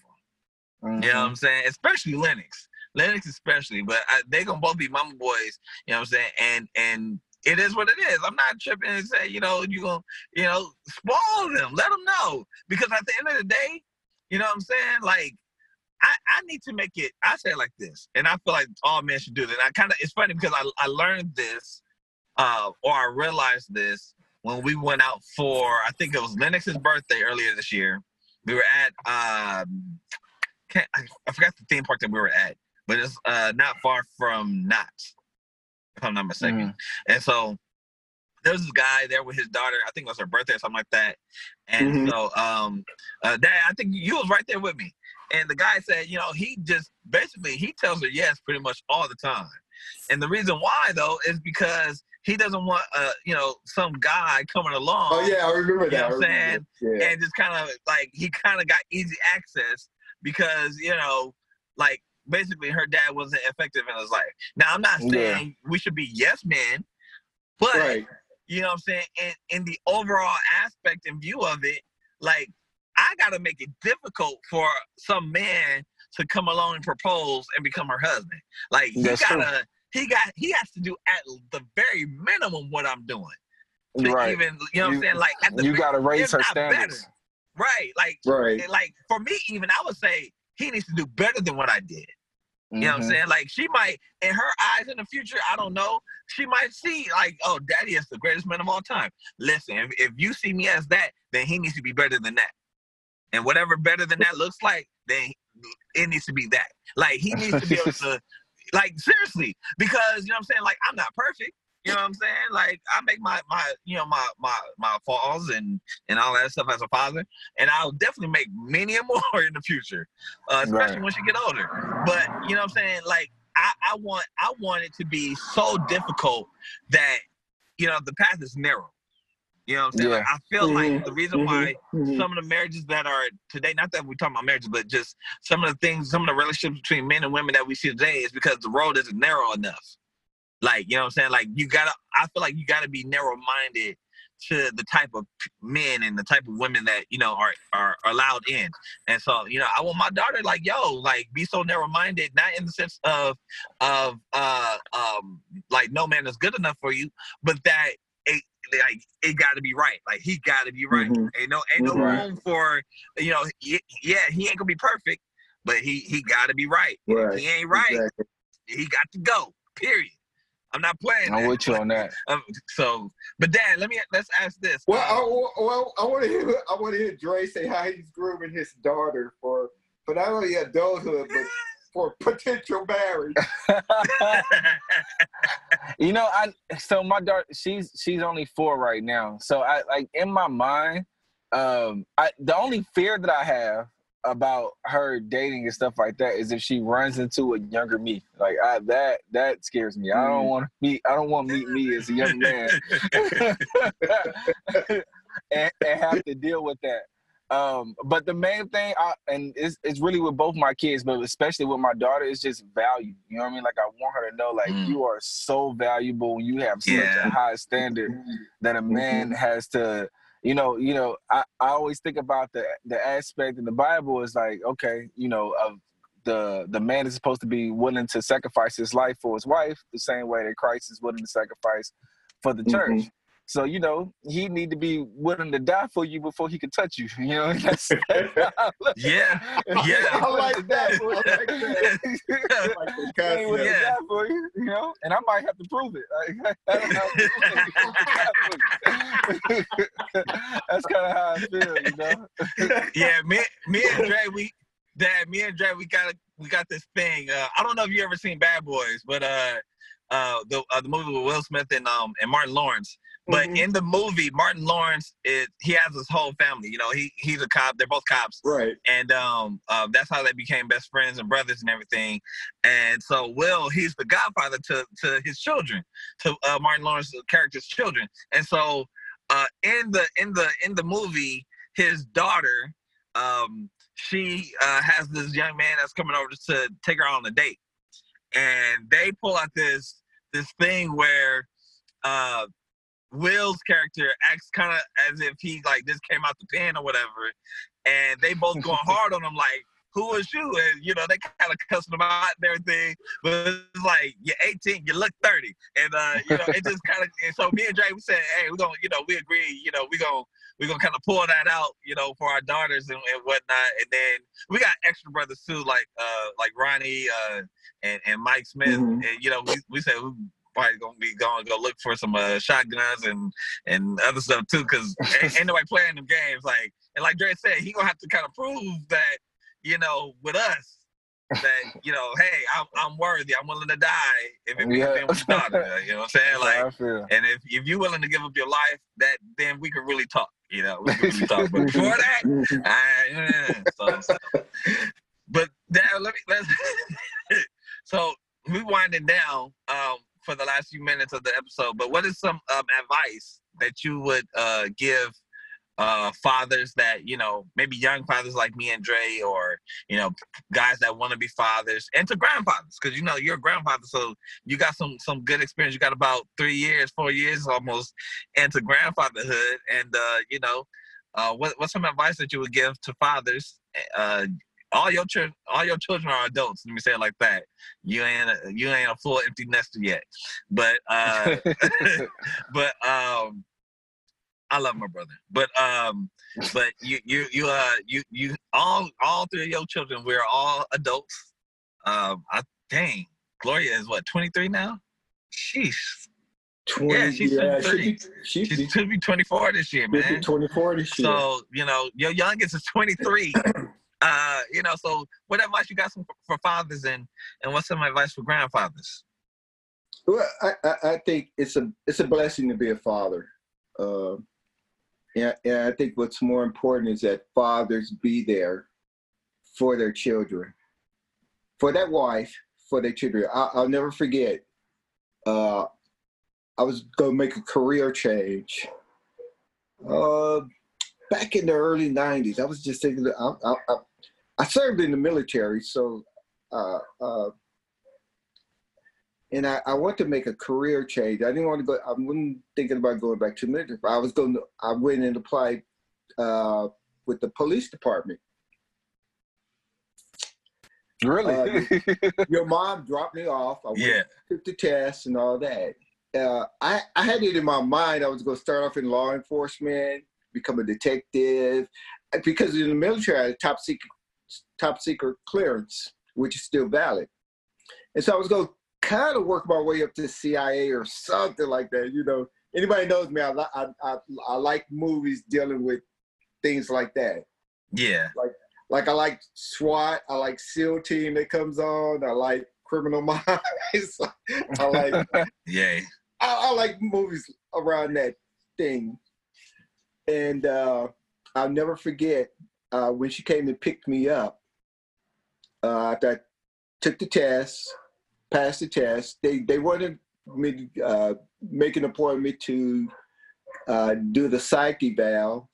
S3: You know what
S2: Mhm.
S3: I'm saying? Especially Lennox. Lennox especially, but I, they gonna both be mama boys. You know what I'm saying? And and it is what it is. I'm not tripping and say, you know, you gonna, you know, spoil them. Let them know because at the end of the day, you know what I'm saying? Like, I I need to make it. I say it like this, and I feel like all men should do this. And I kind of it's funny because I I learned this, uh, or I realized this when we went out for I think it was Lennox's birthday earlier this year. We were at um can't I, I forgot the theme park that we were at, but it's uh not far from Knott's, if I'm not mistaken. And so there was this guy there with his daughter. I think it was her birthday or something like that. And
S1: Mhm.
S3: so um uh dad, I think you was right there with me. And the guy said, you know, he just basically he tells her yes pretty much all the time. And the reason why though is because he doesn't want uh, you know, some guy coming along
S1: oh yeah, I remember
S3: You
S1: that.
S3: know
S1: I
S3: what I'm
S1: saying. Yeah.
S3: and just kind of like he kind of got easy access because you know like basically her dad wasn't effective in his life now i'm not
S2: Yeah.
S3: saying we should be yes men But
S1: Right.
S3: you know what I'm saying? In in the overall aspect and view of it, like I gotta make it difficult for some man to come along and propose and become her husband. Like he
S2: That's true.
S3: gotta he got he has to do at the very minimum what I'm doing.
S2: Right.
S3: even you know what I'm saying? Like at the
S2: You gotta raise her standards.
S3: better. Right. Like
S1: Right.
S3: like for me, even I would say he needs to do better than what I did. You know what I'm
S2: Mhm.
S3: saying? Like she might, in her eyes in the future, I don't know. She might see like, oh, daddy is the greatest man of all time. Listen, if, if you see me as that, then he needs to be better than that. And whatever better than that looks like, then it needs to be that. Like he needs to be able to, <laughs> like seriously, because you know what I'm saying. Like I'm not perfect. You know what I'm saying? Like I make my my you know my my my falls and and all that stuff as a father, and I'll definitely make many and <laughs> more in the future, uh, especially
S2: Right.
S3: once you get older. But you know what I'm saying? Like I, I want I want it to be so difficult that you know the path is narrow. You know what I'm saying? Like, I feel like
S1: Mhm,
S3: the reason
S1: mhm,
S3: why
S1: mhm.
S3: some of the marriages that are today, not that we're talking about marriages, but just some of the things, some of the relationships between men and women that we see today is because the road isn't narrow enough. Like, you know what I'm saying? Like you gotta I feel like you gotta be narrow minded to the type of men and the type of women that, you know, are are allowed in. And so, you know, I want my daughter like, yo, like be so narrow minded, not in the sense of of uh um like no man is good enough for you, but that it like it gotta be right. Like he gotta be right.
S1: Mhm.
S3: Ain't no ain't no
S1: Mhm.
S3: room for you know, y- yeah, he ain't gonna be perfect, but he he gotta be right. And if
S1: Right.
S3: he ain't right,
S1: Exactly.
S3: he got to go. Period. I'm not playing.
S2: I'm
S3: that.
S2: with you on that. <laughs>
S3: Um, so, but Dad, let me let's ask this.
S1: Well,
S3: Um,
S1: I, well, I want to hear I want to hear Dre say how he's grooming his daughter for for not only adulthood but for potential marriage. <laughs> <laughs>
S2: you know, I so my daughter she's she's only four right now. So I like in my mind, um, I the only fear that I have about her dating and stuff like that is if she runs into a younger me. Like I, that that scares me. I don't
S1: Mm.
S2: want to meet I don't want to meet me as a young man <laughs> and, and have to deal with that. Um, but the main thing, I, and it's, it's really with both my kids, but especially with my daughter, is just value. You know what I mean? Like I want her to know, like
S3: Mm.
S2: you are so valuable. You have such
S3: Yeah.
S2: a high standard that a man
S1: Mm-hmm.
S2: has to. You know, you know. I, I always think about the the aspect in the Bible is like, okay, you know, of the the man is supposed to be willing to sacrifice his life for his wife, the same way that Christ is willing to sacrifice for the church.
S1: Mhm.
S2: So you know he need to be willing to die for you before he can touch you. <laughs> You know, that's, <laughs>
S3: yeah, yeah. <laughs>
S1: I like that. I like that. I like the
S2: He ain't
S1: concept.
S2: to
S3: Yeah.
S2: die for you, you know, and I might have to prove it. Like, I don't know. That's kind of how I feel, you know.
S3: yeah, me, me and Dre, we, Dad, me and Dre, we got we got this thing. Uh, I don't know if you ever seen Bad Boys, but uh, uh, the uh, the movie with Will Smith and um and Martin Lawrence. But
S1: Mhm.
S3: in the movie, Martin Lawrence is he has his whole family. You know, he he's a cop. They're both cops.
S1: Right.
S3: and um, uh, that's how they became best friends and brothers and everything. And so Will, he's the godfather to to his children, to uh, Martin Lawrence's character's children. And so uh, in the in the in the movie, his daughter, um, she uh, has this young man that's coming over to take her on a date, and they pull out this this thing where. Uh, Will's character acts kind of as if he like just came out the pen or whatever, and they both going <laughs> hard on him like, "Who is you?" And you know they kind of cussing him out and everything. But it's like you're 18, you look 30, and uh, you know it just kind of. So me and Dre we said, "Hey, we're gonna, you know, we agree, you know, we gonna we're gonna kind of pull that out, you know, for our daughters and, and whatnot." And then we got extra brothers too, like uh like Ronnie uh and and Mike Smith,
S1: Mhm.
S3: and you know we we said probably gonna be going to go look for some uh, shotguns and and other stuff too, because ain't, <laughs> ain't nobody playing them games. Like and like Dre said, he gonna have to kind of prove that you know with us that <laughs> you know, hey, I'm I'm worthy. I'm willing to die if it means
S2: Yeah.
S3: with daughter. You know what I'm <laughs> saying? Like, and if if you're willing to give up your life, that then we can really talk. You know, we can really talk. But before that. I, so, so. but now let me let's so we winding down um for the last few minutes of the episode but what is some um advice that you would uh give uh, fathers that you know maybe young fathers like me and Dre, or you know guys that want to be fathers, and to grandfathers because you know you're a grandfather, so you got some some good experience. You got about three years, four years almost into grandfatherhood, and uh, you know uh, what, what's some advice that you would give to fathers? Uh, all your children, all your children are adults. Let me say it like that. You ain't a, you ain't a full empty nester yet, but uh, <laughs> but um, I love my brother, but um, but you you you uh you you all all three of your children, we're all adults. Um, I dang, Gloria is what twenty three now. Sheesh.
S1: 20,
S3: Yeah, she's
S1: yeah,
S3: 30.
S1: she be, she
S3: She's be twenty four this year, man.
S1: 24 this year.
S3: So you know, your youngest is 23. Uh, you know, so what advice you got some for fathers and and what's some advice for grandfathers?
S1: Well, I, I, I think it's a it's a blessing to be a father. Uh, and, and I think what's more important is that fathers be there for their children, for that wife, for their children. I, I'll never forget. Uh, I was gonna make a career change. Uh, back in the early '90s, I was just thinking. I, I, I, I served in the military, so uh, uh, and I, I want to make a career change. I didn't want to go. I wasn't thinking about going back to military. I was going. To, I went and applied uh, with the police department.
S2: Really? <laughs>
S1: Your mom dropped me off. I went,
S3: Yeah.
S1: took the test and all that. Uh, I I had it in my mind. I was going to start off in law enforcement, become a detective, uh, because in the military I had top secret top secret clearance, which is still valid. And so I was going to kind of work my way up to CIA or something like that. You know, anybody knows me. I, I, I, I like movies dealing with things like that.
S3: Yeah.
S1: Like I like SWAT. I like SEAL Team that comes on. I like Criminal <laughs> Minds. I like <laughs>
S3: Yay.
S1: I, I like movies around that thing. And uh, I'll never forget uh, when she came and picked me up. Uh, I took the test, passed the test. They they wanted me to uh, make an appointment to uh, do the psych eval,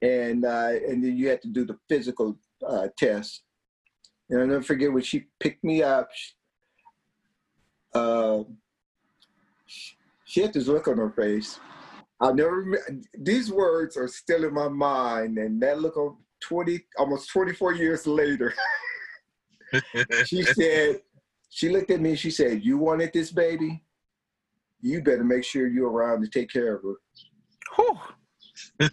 S1: and uh, and then you had to do the physical uh, test. And I'll never forget when she picked me up. she- Uh, she had this look on her face. I'll never. rem- These words are still in my mind, and that look on twenty, almost twenty-four years later. <laughs> she said, she looked at me and she said, "You wanted this baby. You better make sure you're around to take care of her."
S2: Whew. <laughs>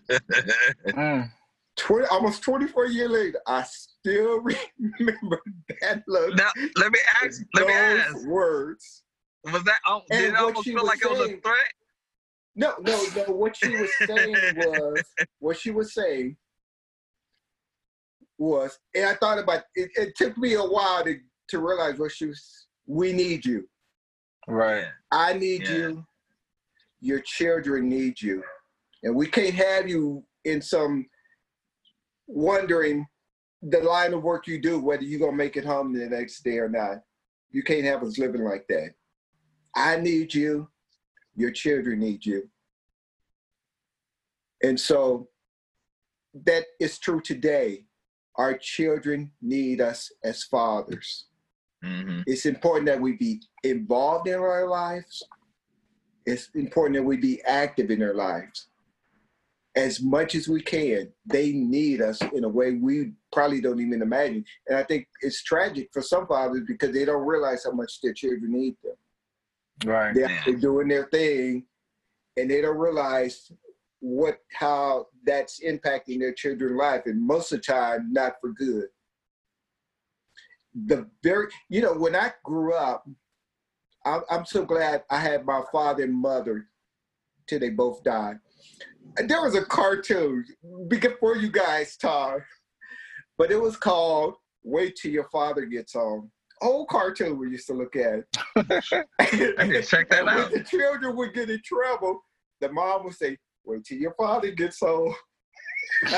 S2: Mm.
S1: 20, almost 24 years later, I still <laughs> remember that look.
S3: now let me ask. Let me ask.
S1: words.
S3: Was that? Oh, did it almost feel
S1: was
S3: like it was a threat?
S1: No, no, no. What she was saying <laughs> was, what she was saying was, and I thought about it. It took me a while to, to realize what she was. We need you.
S2: Right.
S1: I need
S3: Yeah.
S1: you. Your children need you, and we can't have you in some wondering the line of work you do whether you're gonna make it home the next day or not. You can't have us living like that. I need you. Your children need you. And so that is true today. Our children need us as fathers.
S3: hmm
S1: It's important that we be involved in our lives. It's important that we be active in their lives as much as we can. They need us in a way we probably don't even imagine. And I think it's tragic for some fathers because they don't realize how much their children need them.
S2: Right.
S1: They're,
S3: Yeah.
S1: doing their thing and they don't realize what how that's impacting their children's life and most of the time not for good the very you know when i grew up i'm, I'm so glad i had my father and mother till they both died there was a cartoon before you guys talk but it was called wait till your father gets home old cartoon we used to look at <laughs>
S3: I check that
S1: and when
S3: out.
S1: the children would get in trouble, the mom would say, "Wait till your father gets home." <laughs>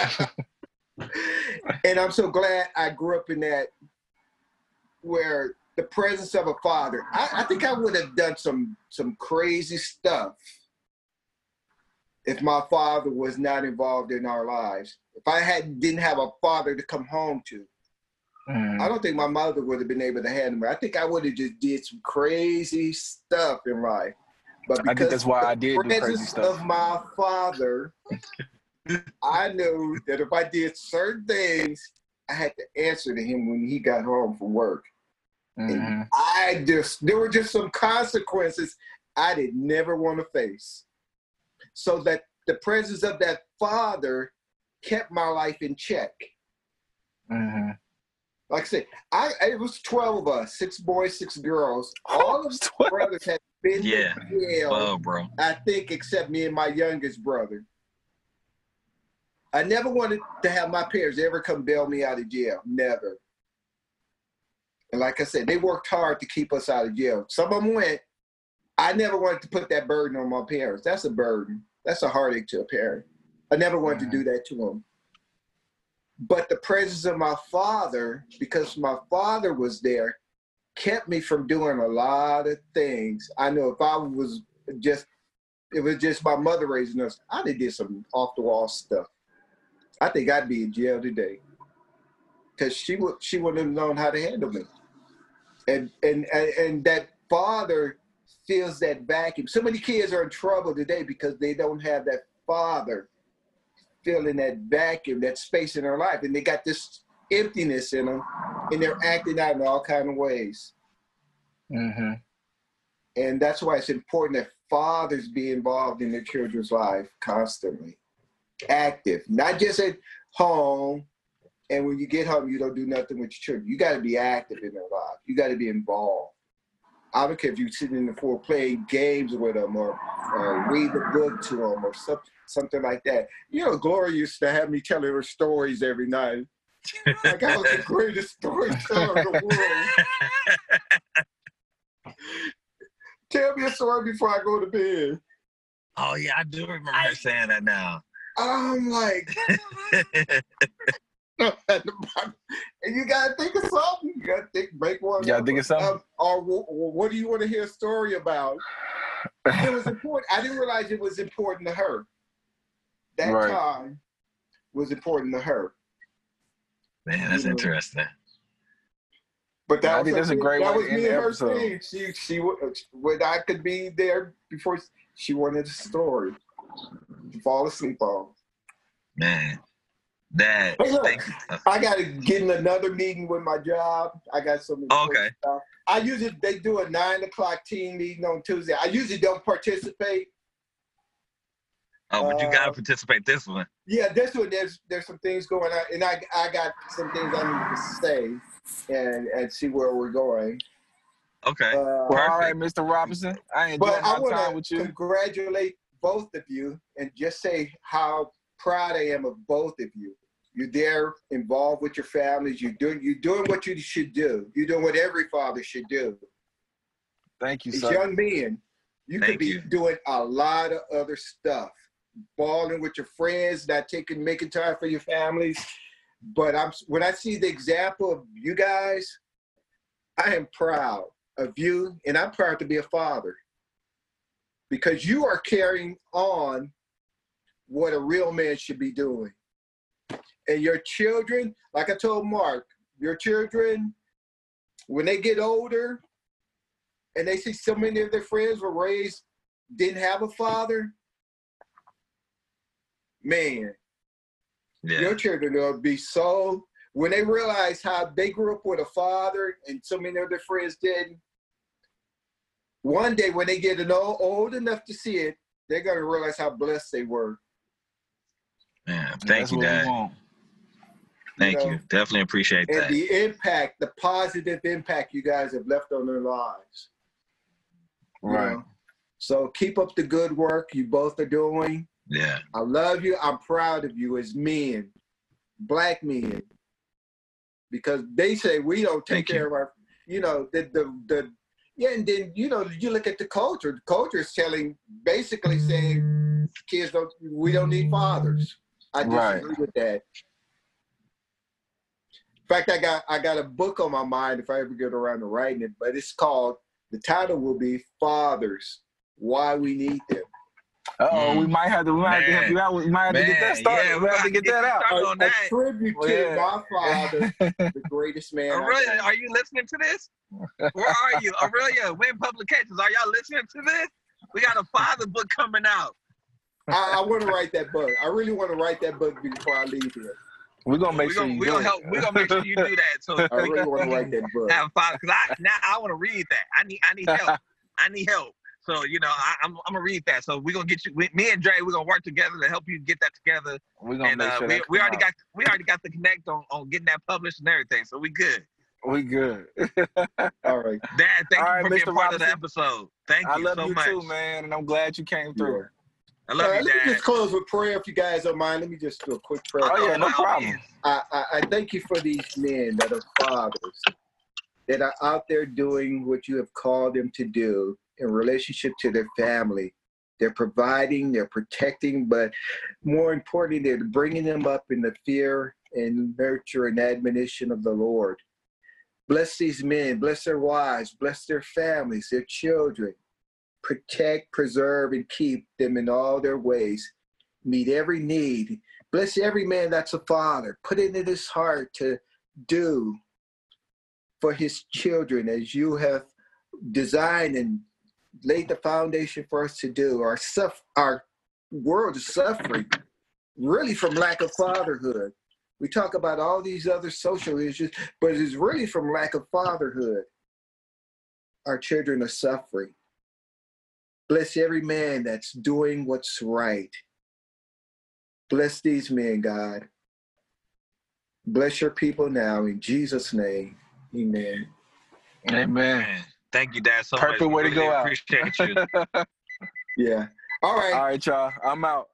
S1: and I'm so glad I grew up in that, where the presence of a father. I, I think I would have done some some crazy stuff if my father was not involved in our lives. If I had didn't have a father to come home to,
S2: Mhm.
S1: I don't think my mother would have been able to handle me. I think I would have just did some crazy stuff in life. But
S2: I think that's why I did do crazy
S1: presence
S2: stuff.
S1: of my father, <laughs> I knew that if I did certain things, I had to answer to him when he got home from work.
S2: Mhm.
S1: I just there were just some consequences I did never want to face. So that the presence of that father kept my life in check.
S2: Mhm.
S1: Like I said, I it was twelve of us, six boys, six girls. <laughs> All of my brothers had been
S3: Yeah.
S1: to jail,
S3: Well, bro.
S1: I think, except me and my youngest brother. I never wanted to have my parents ever come bail me out of jail. Never. And like I said, they worked hard to keep us out of jail. Some of them went. I never wanted to put that burden on my parents. That's a burden. That's a heartache to a parent. I never wanted to do that to them. But the presence of my father, because my father was there, kept me from doing a lot of things. I know if I was just, it was just my mother raising us, I'd have did some off the wall stuff. I think I'd be in jail today because she would she wouldn't have known how to handle me. And and and, that father feels that vacuum. So many kids are in trouble today because they don't have that father filling that vacuum, that space in their life, and they got this emptiness in them, and they're acting out in all kind of ways.
S2: Mhm.
S1: And that's why it's important that fathers be involved in their children's life constantly, active, not just at home. And when you get home, you don't do nothing with your children. You got to be active in their life. You got to be involved. I don't care if you're sitting in the floor playing games with them or, or read the book to them or some, something like that. You know, Gloria used to have me telling her stories every night. Like I was the greatest storyteller in the world. <laughs> Tell me a story before I go to bed.
S3: Oh yeah, I do remember her saying that now.
S1: I'm like, <laughs> <laughs> and you gotta think of something. You gotta think, make one.
S2: You gotta think of something?
S1: Um, or wh- wh- what do you want to hear a story about? It was <laughs> important. I didn't realize it was important to her. That
S2: Right.
S1: time was important to her.
S3: Man, that's
S1: You know.
S3: interesting.
S1: But that
S2: I
S1: was
S2: think
S1: her
S2: that's a great
S1: That was me and her
S2: episode.
S1: thing. She she wa- when I could be there before she wanted a story to fall asleep on.
S3: Man. Dad,
S1: look.
S3: thank you.
S1: I got to get in another meeting with my job. I got some.
S3: Okay.
S1: stuff. I usually they do a nine o'clock team meeting on Tuesday. I usually don't participate.
S3: Oh, but you gotta
S1: Uh,
S3: participate this one.
S1: Yeah, this one there's there's some things going on, and I I got some things I need to say and and see where we're going.
S3: Okay.
S1: Uh,
S2: Well, all right, Mr. Roberson. I enjoyed
S1: but I
S2: my time
S1: want
S2: with
S1: to
S2: you.
S1: congratulate both of you and just say how proud I am of both of you. You're there, involved with your families. You're doing you're doing what you should do. You're doing what every father should do.
S2: Thank you,
S1: As
S2: sir.
S1: young men, you could be
S3: you.
S1: doing a lot of other stuff, balling with your friends, not taking making time for your families. But I'm when I see the example of you guys, I am proud of you, and I'm proud to be a father because you are carrying on what a real man should be doing. And your children, like I told Mark, your children, when they get older, and they see so many of their friends were raised didn't have a father, man,
S3: Yeah.
S1: your children will be so when they realize how they grew up with a father and so many of their friends didn't. One day when they get an old, old enough to see it, they're gonna realize how blessed they were.
S3: Man, thank you, Dad. Thank
S1: know.
S3: you. Definitely appreciate
S1: And
S3: that.
S1: And the impact, the positive impact you guys have left on their lives. you
S2: Right.
S1: know? So keep up the good work you both are doing.
S3: yeah.
S1: I love you. I'm proud of you as men, black men, because they say we don't take
S3: Thank you.
S1: care of our, you know, the the the yeah, and then you know you look at the culture. The culture is telling, basically saying, kids don't, we don't need fathers. I
S2: Right.
S1: disagree with that. In fact, I got I got a book on my mind if I ever get around to writing it, but it's called. The title will be "Fathers: Why We Need Them."
S2: oh, we
S3: Mm.
S2: might have to. We might have to help you out. We might have to get that started.
S3: yeah,
S2: we
S3: we
S2: have to get
S3: get
S2: that out.
S3: started.
S1: A,
S3: on
S1: a
S3: that.
S1: tribute
S2: Well,
S1: to
S2: yeah.
S1: my father, <laughs> the greatest man.
S3: Aurelia, are you listening to this? Where are you? Aurelia, Win Publications, are y'all listening to this? We got a father book coming out.
S1: I, I want to write that book. I really want to write that book before I leave here.
S2: We're gonna make
S3: we
S2: sure
S3: gonna,
S2: you
S3: we
S2: do
S3: gonna help. We're gonna make sure you do that. So <laughs>
S1: I really <laughs> want to write that book.
S3: have father because I now I want to read that. I need I need <laughs> help. I need help. So you know I, I'm I'm gonna read that. So we're gonna get you. We, me and Dre, we're gonna work together to help you get that together.
S2: We're gonna
S3: And
S2: make
S3: uh,
S2: sure
S3: we,
S2: that
S3: we already
S2: out.
S3: got we already got the connect on, on getting that published and everything. So we good.
S2: We good.
S1: All right.
S3: Dad, thank
S2: All
S3: you
S2: right,
S3: for being
S2: Mr.
S3: part of the episode. Thank you
S2: I love
S3: so
S2: you
S3: much.
S2: too, man, and I'm glad you came through.
S3: I love
S1: Uh,
S3: you,
S1: let me just close with prayer if you guys don't mind. Let me just do a quick prayer.
S2: Oh, yeah, no problem.
S1: I, I, I thank you for these men that are fathers that are out there doing what you have called them to do in relationship to their family. They're providing, they're protecting, but more importantly, they're bringing them up in the fear and nurture and admonition of the Lord. Bless these men, bless their wives, bless their families, their children. Protect, preserve, and keep them in all their ways. Meet every need. Bless every man that's a father. Put it in his heart to do for his children as you have designed and laid the foundation for us to do. Our our world is suffering really from lack of fatherhood. We talk about all these other social issues, but it's really from lack of fatherhood. Our children are suffering. Bless every man that's doing what's right. Bless these men, God. Bless your people now in Jesus' name. Amen.
S2: Amen.
S3: Thank you, Dad, so
S2: Perfect
S3: much. We
S2: way to
S3: really
S2: go out.
S3: Appreciate you. <laughs>
S1: Yeah. All right.
S2: All right, y'all. I'm out.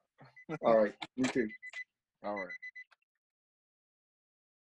S1: All right. Me too.
S2: All right.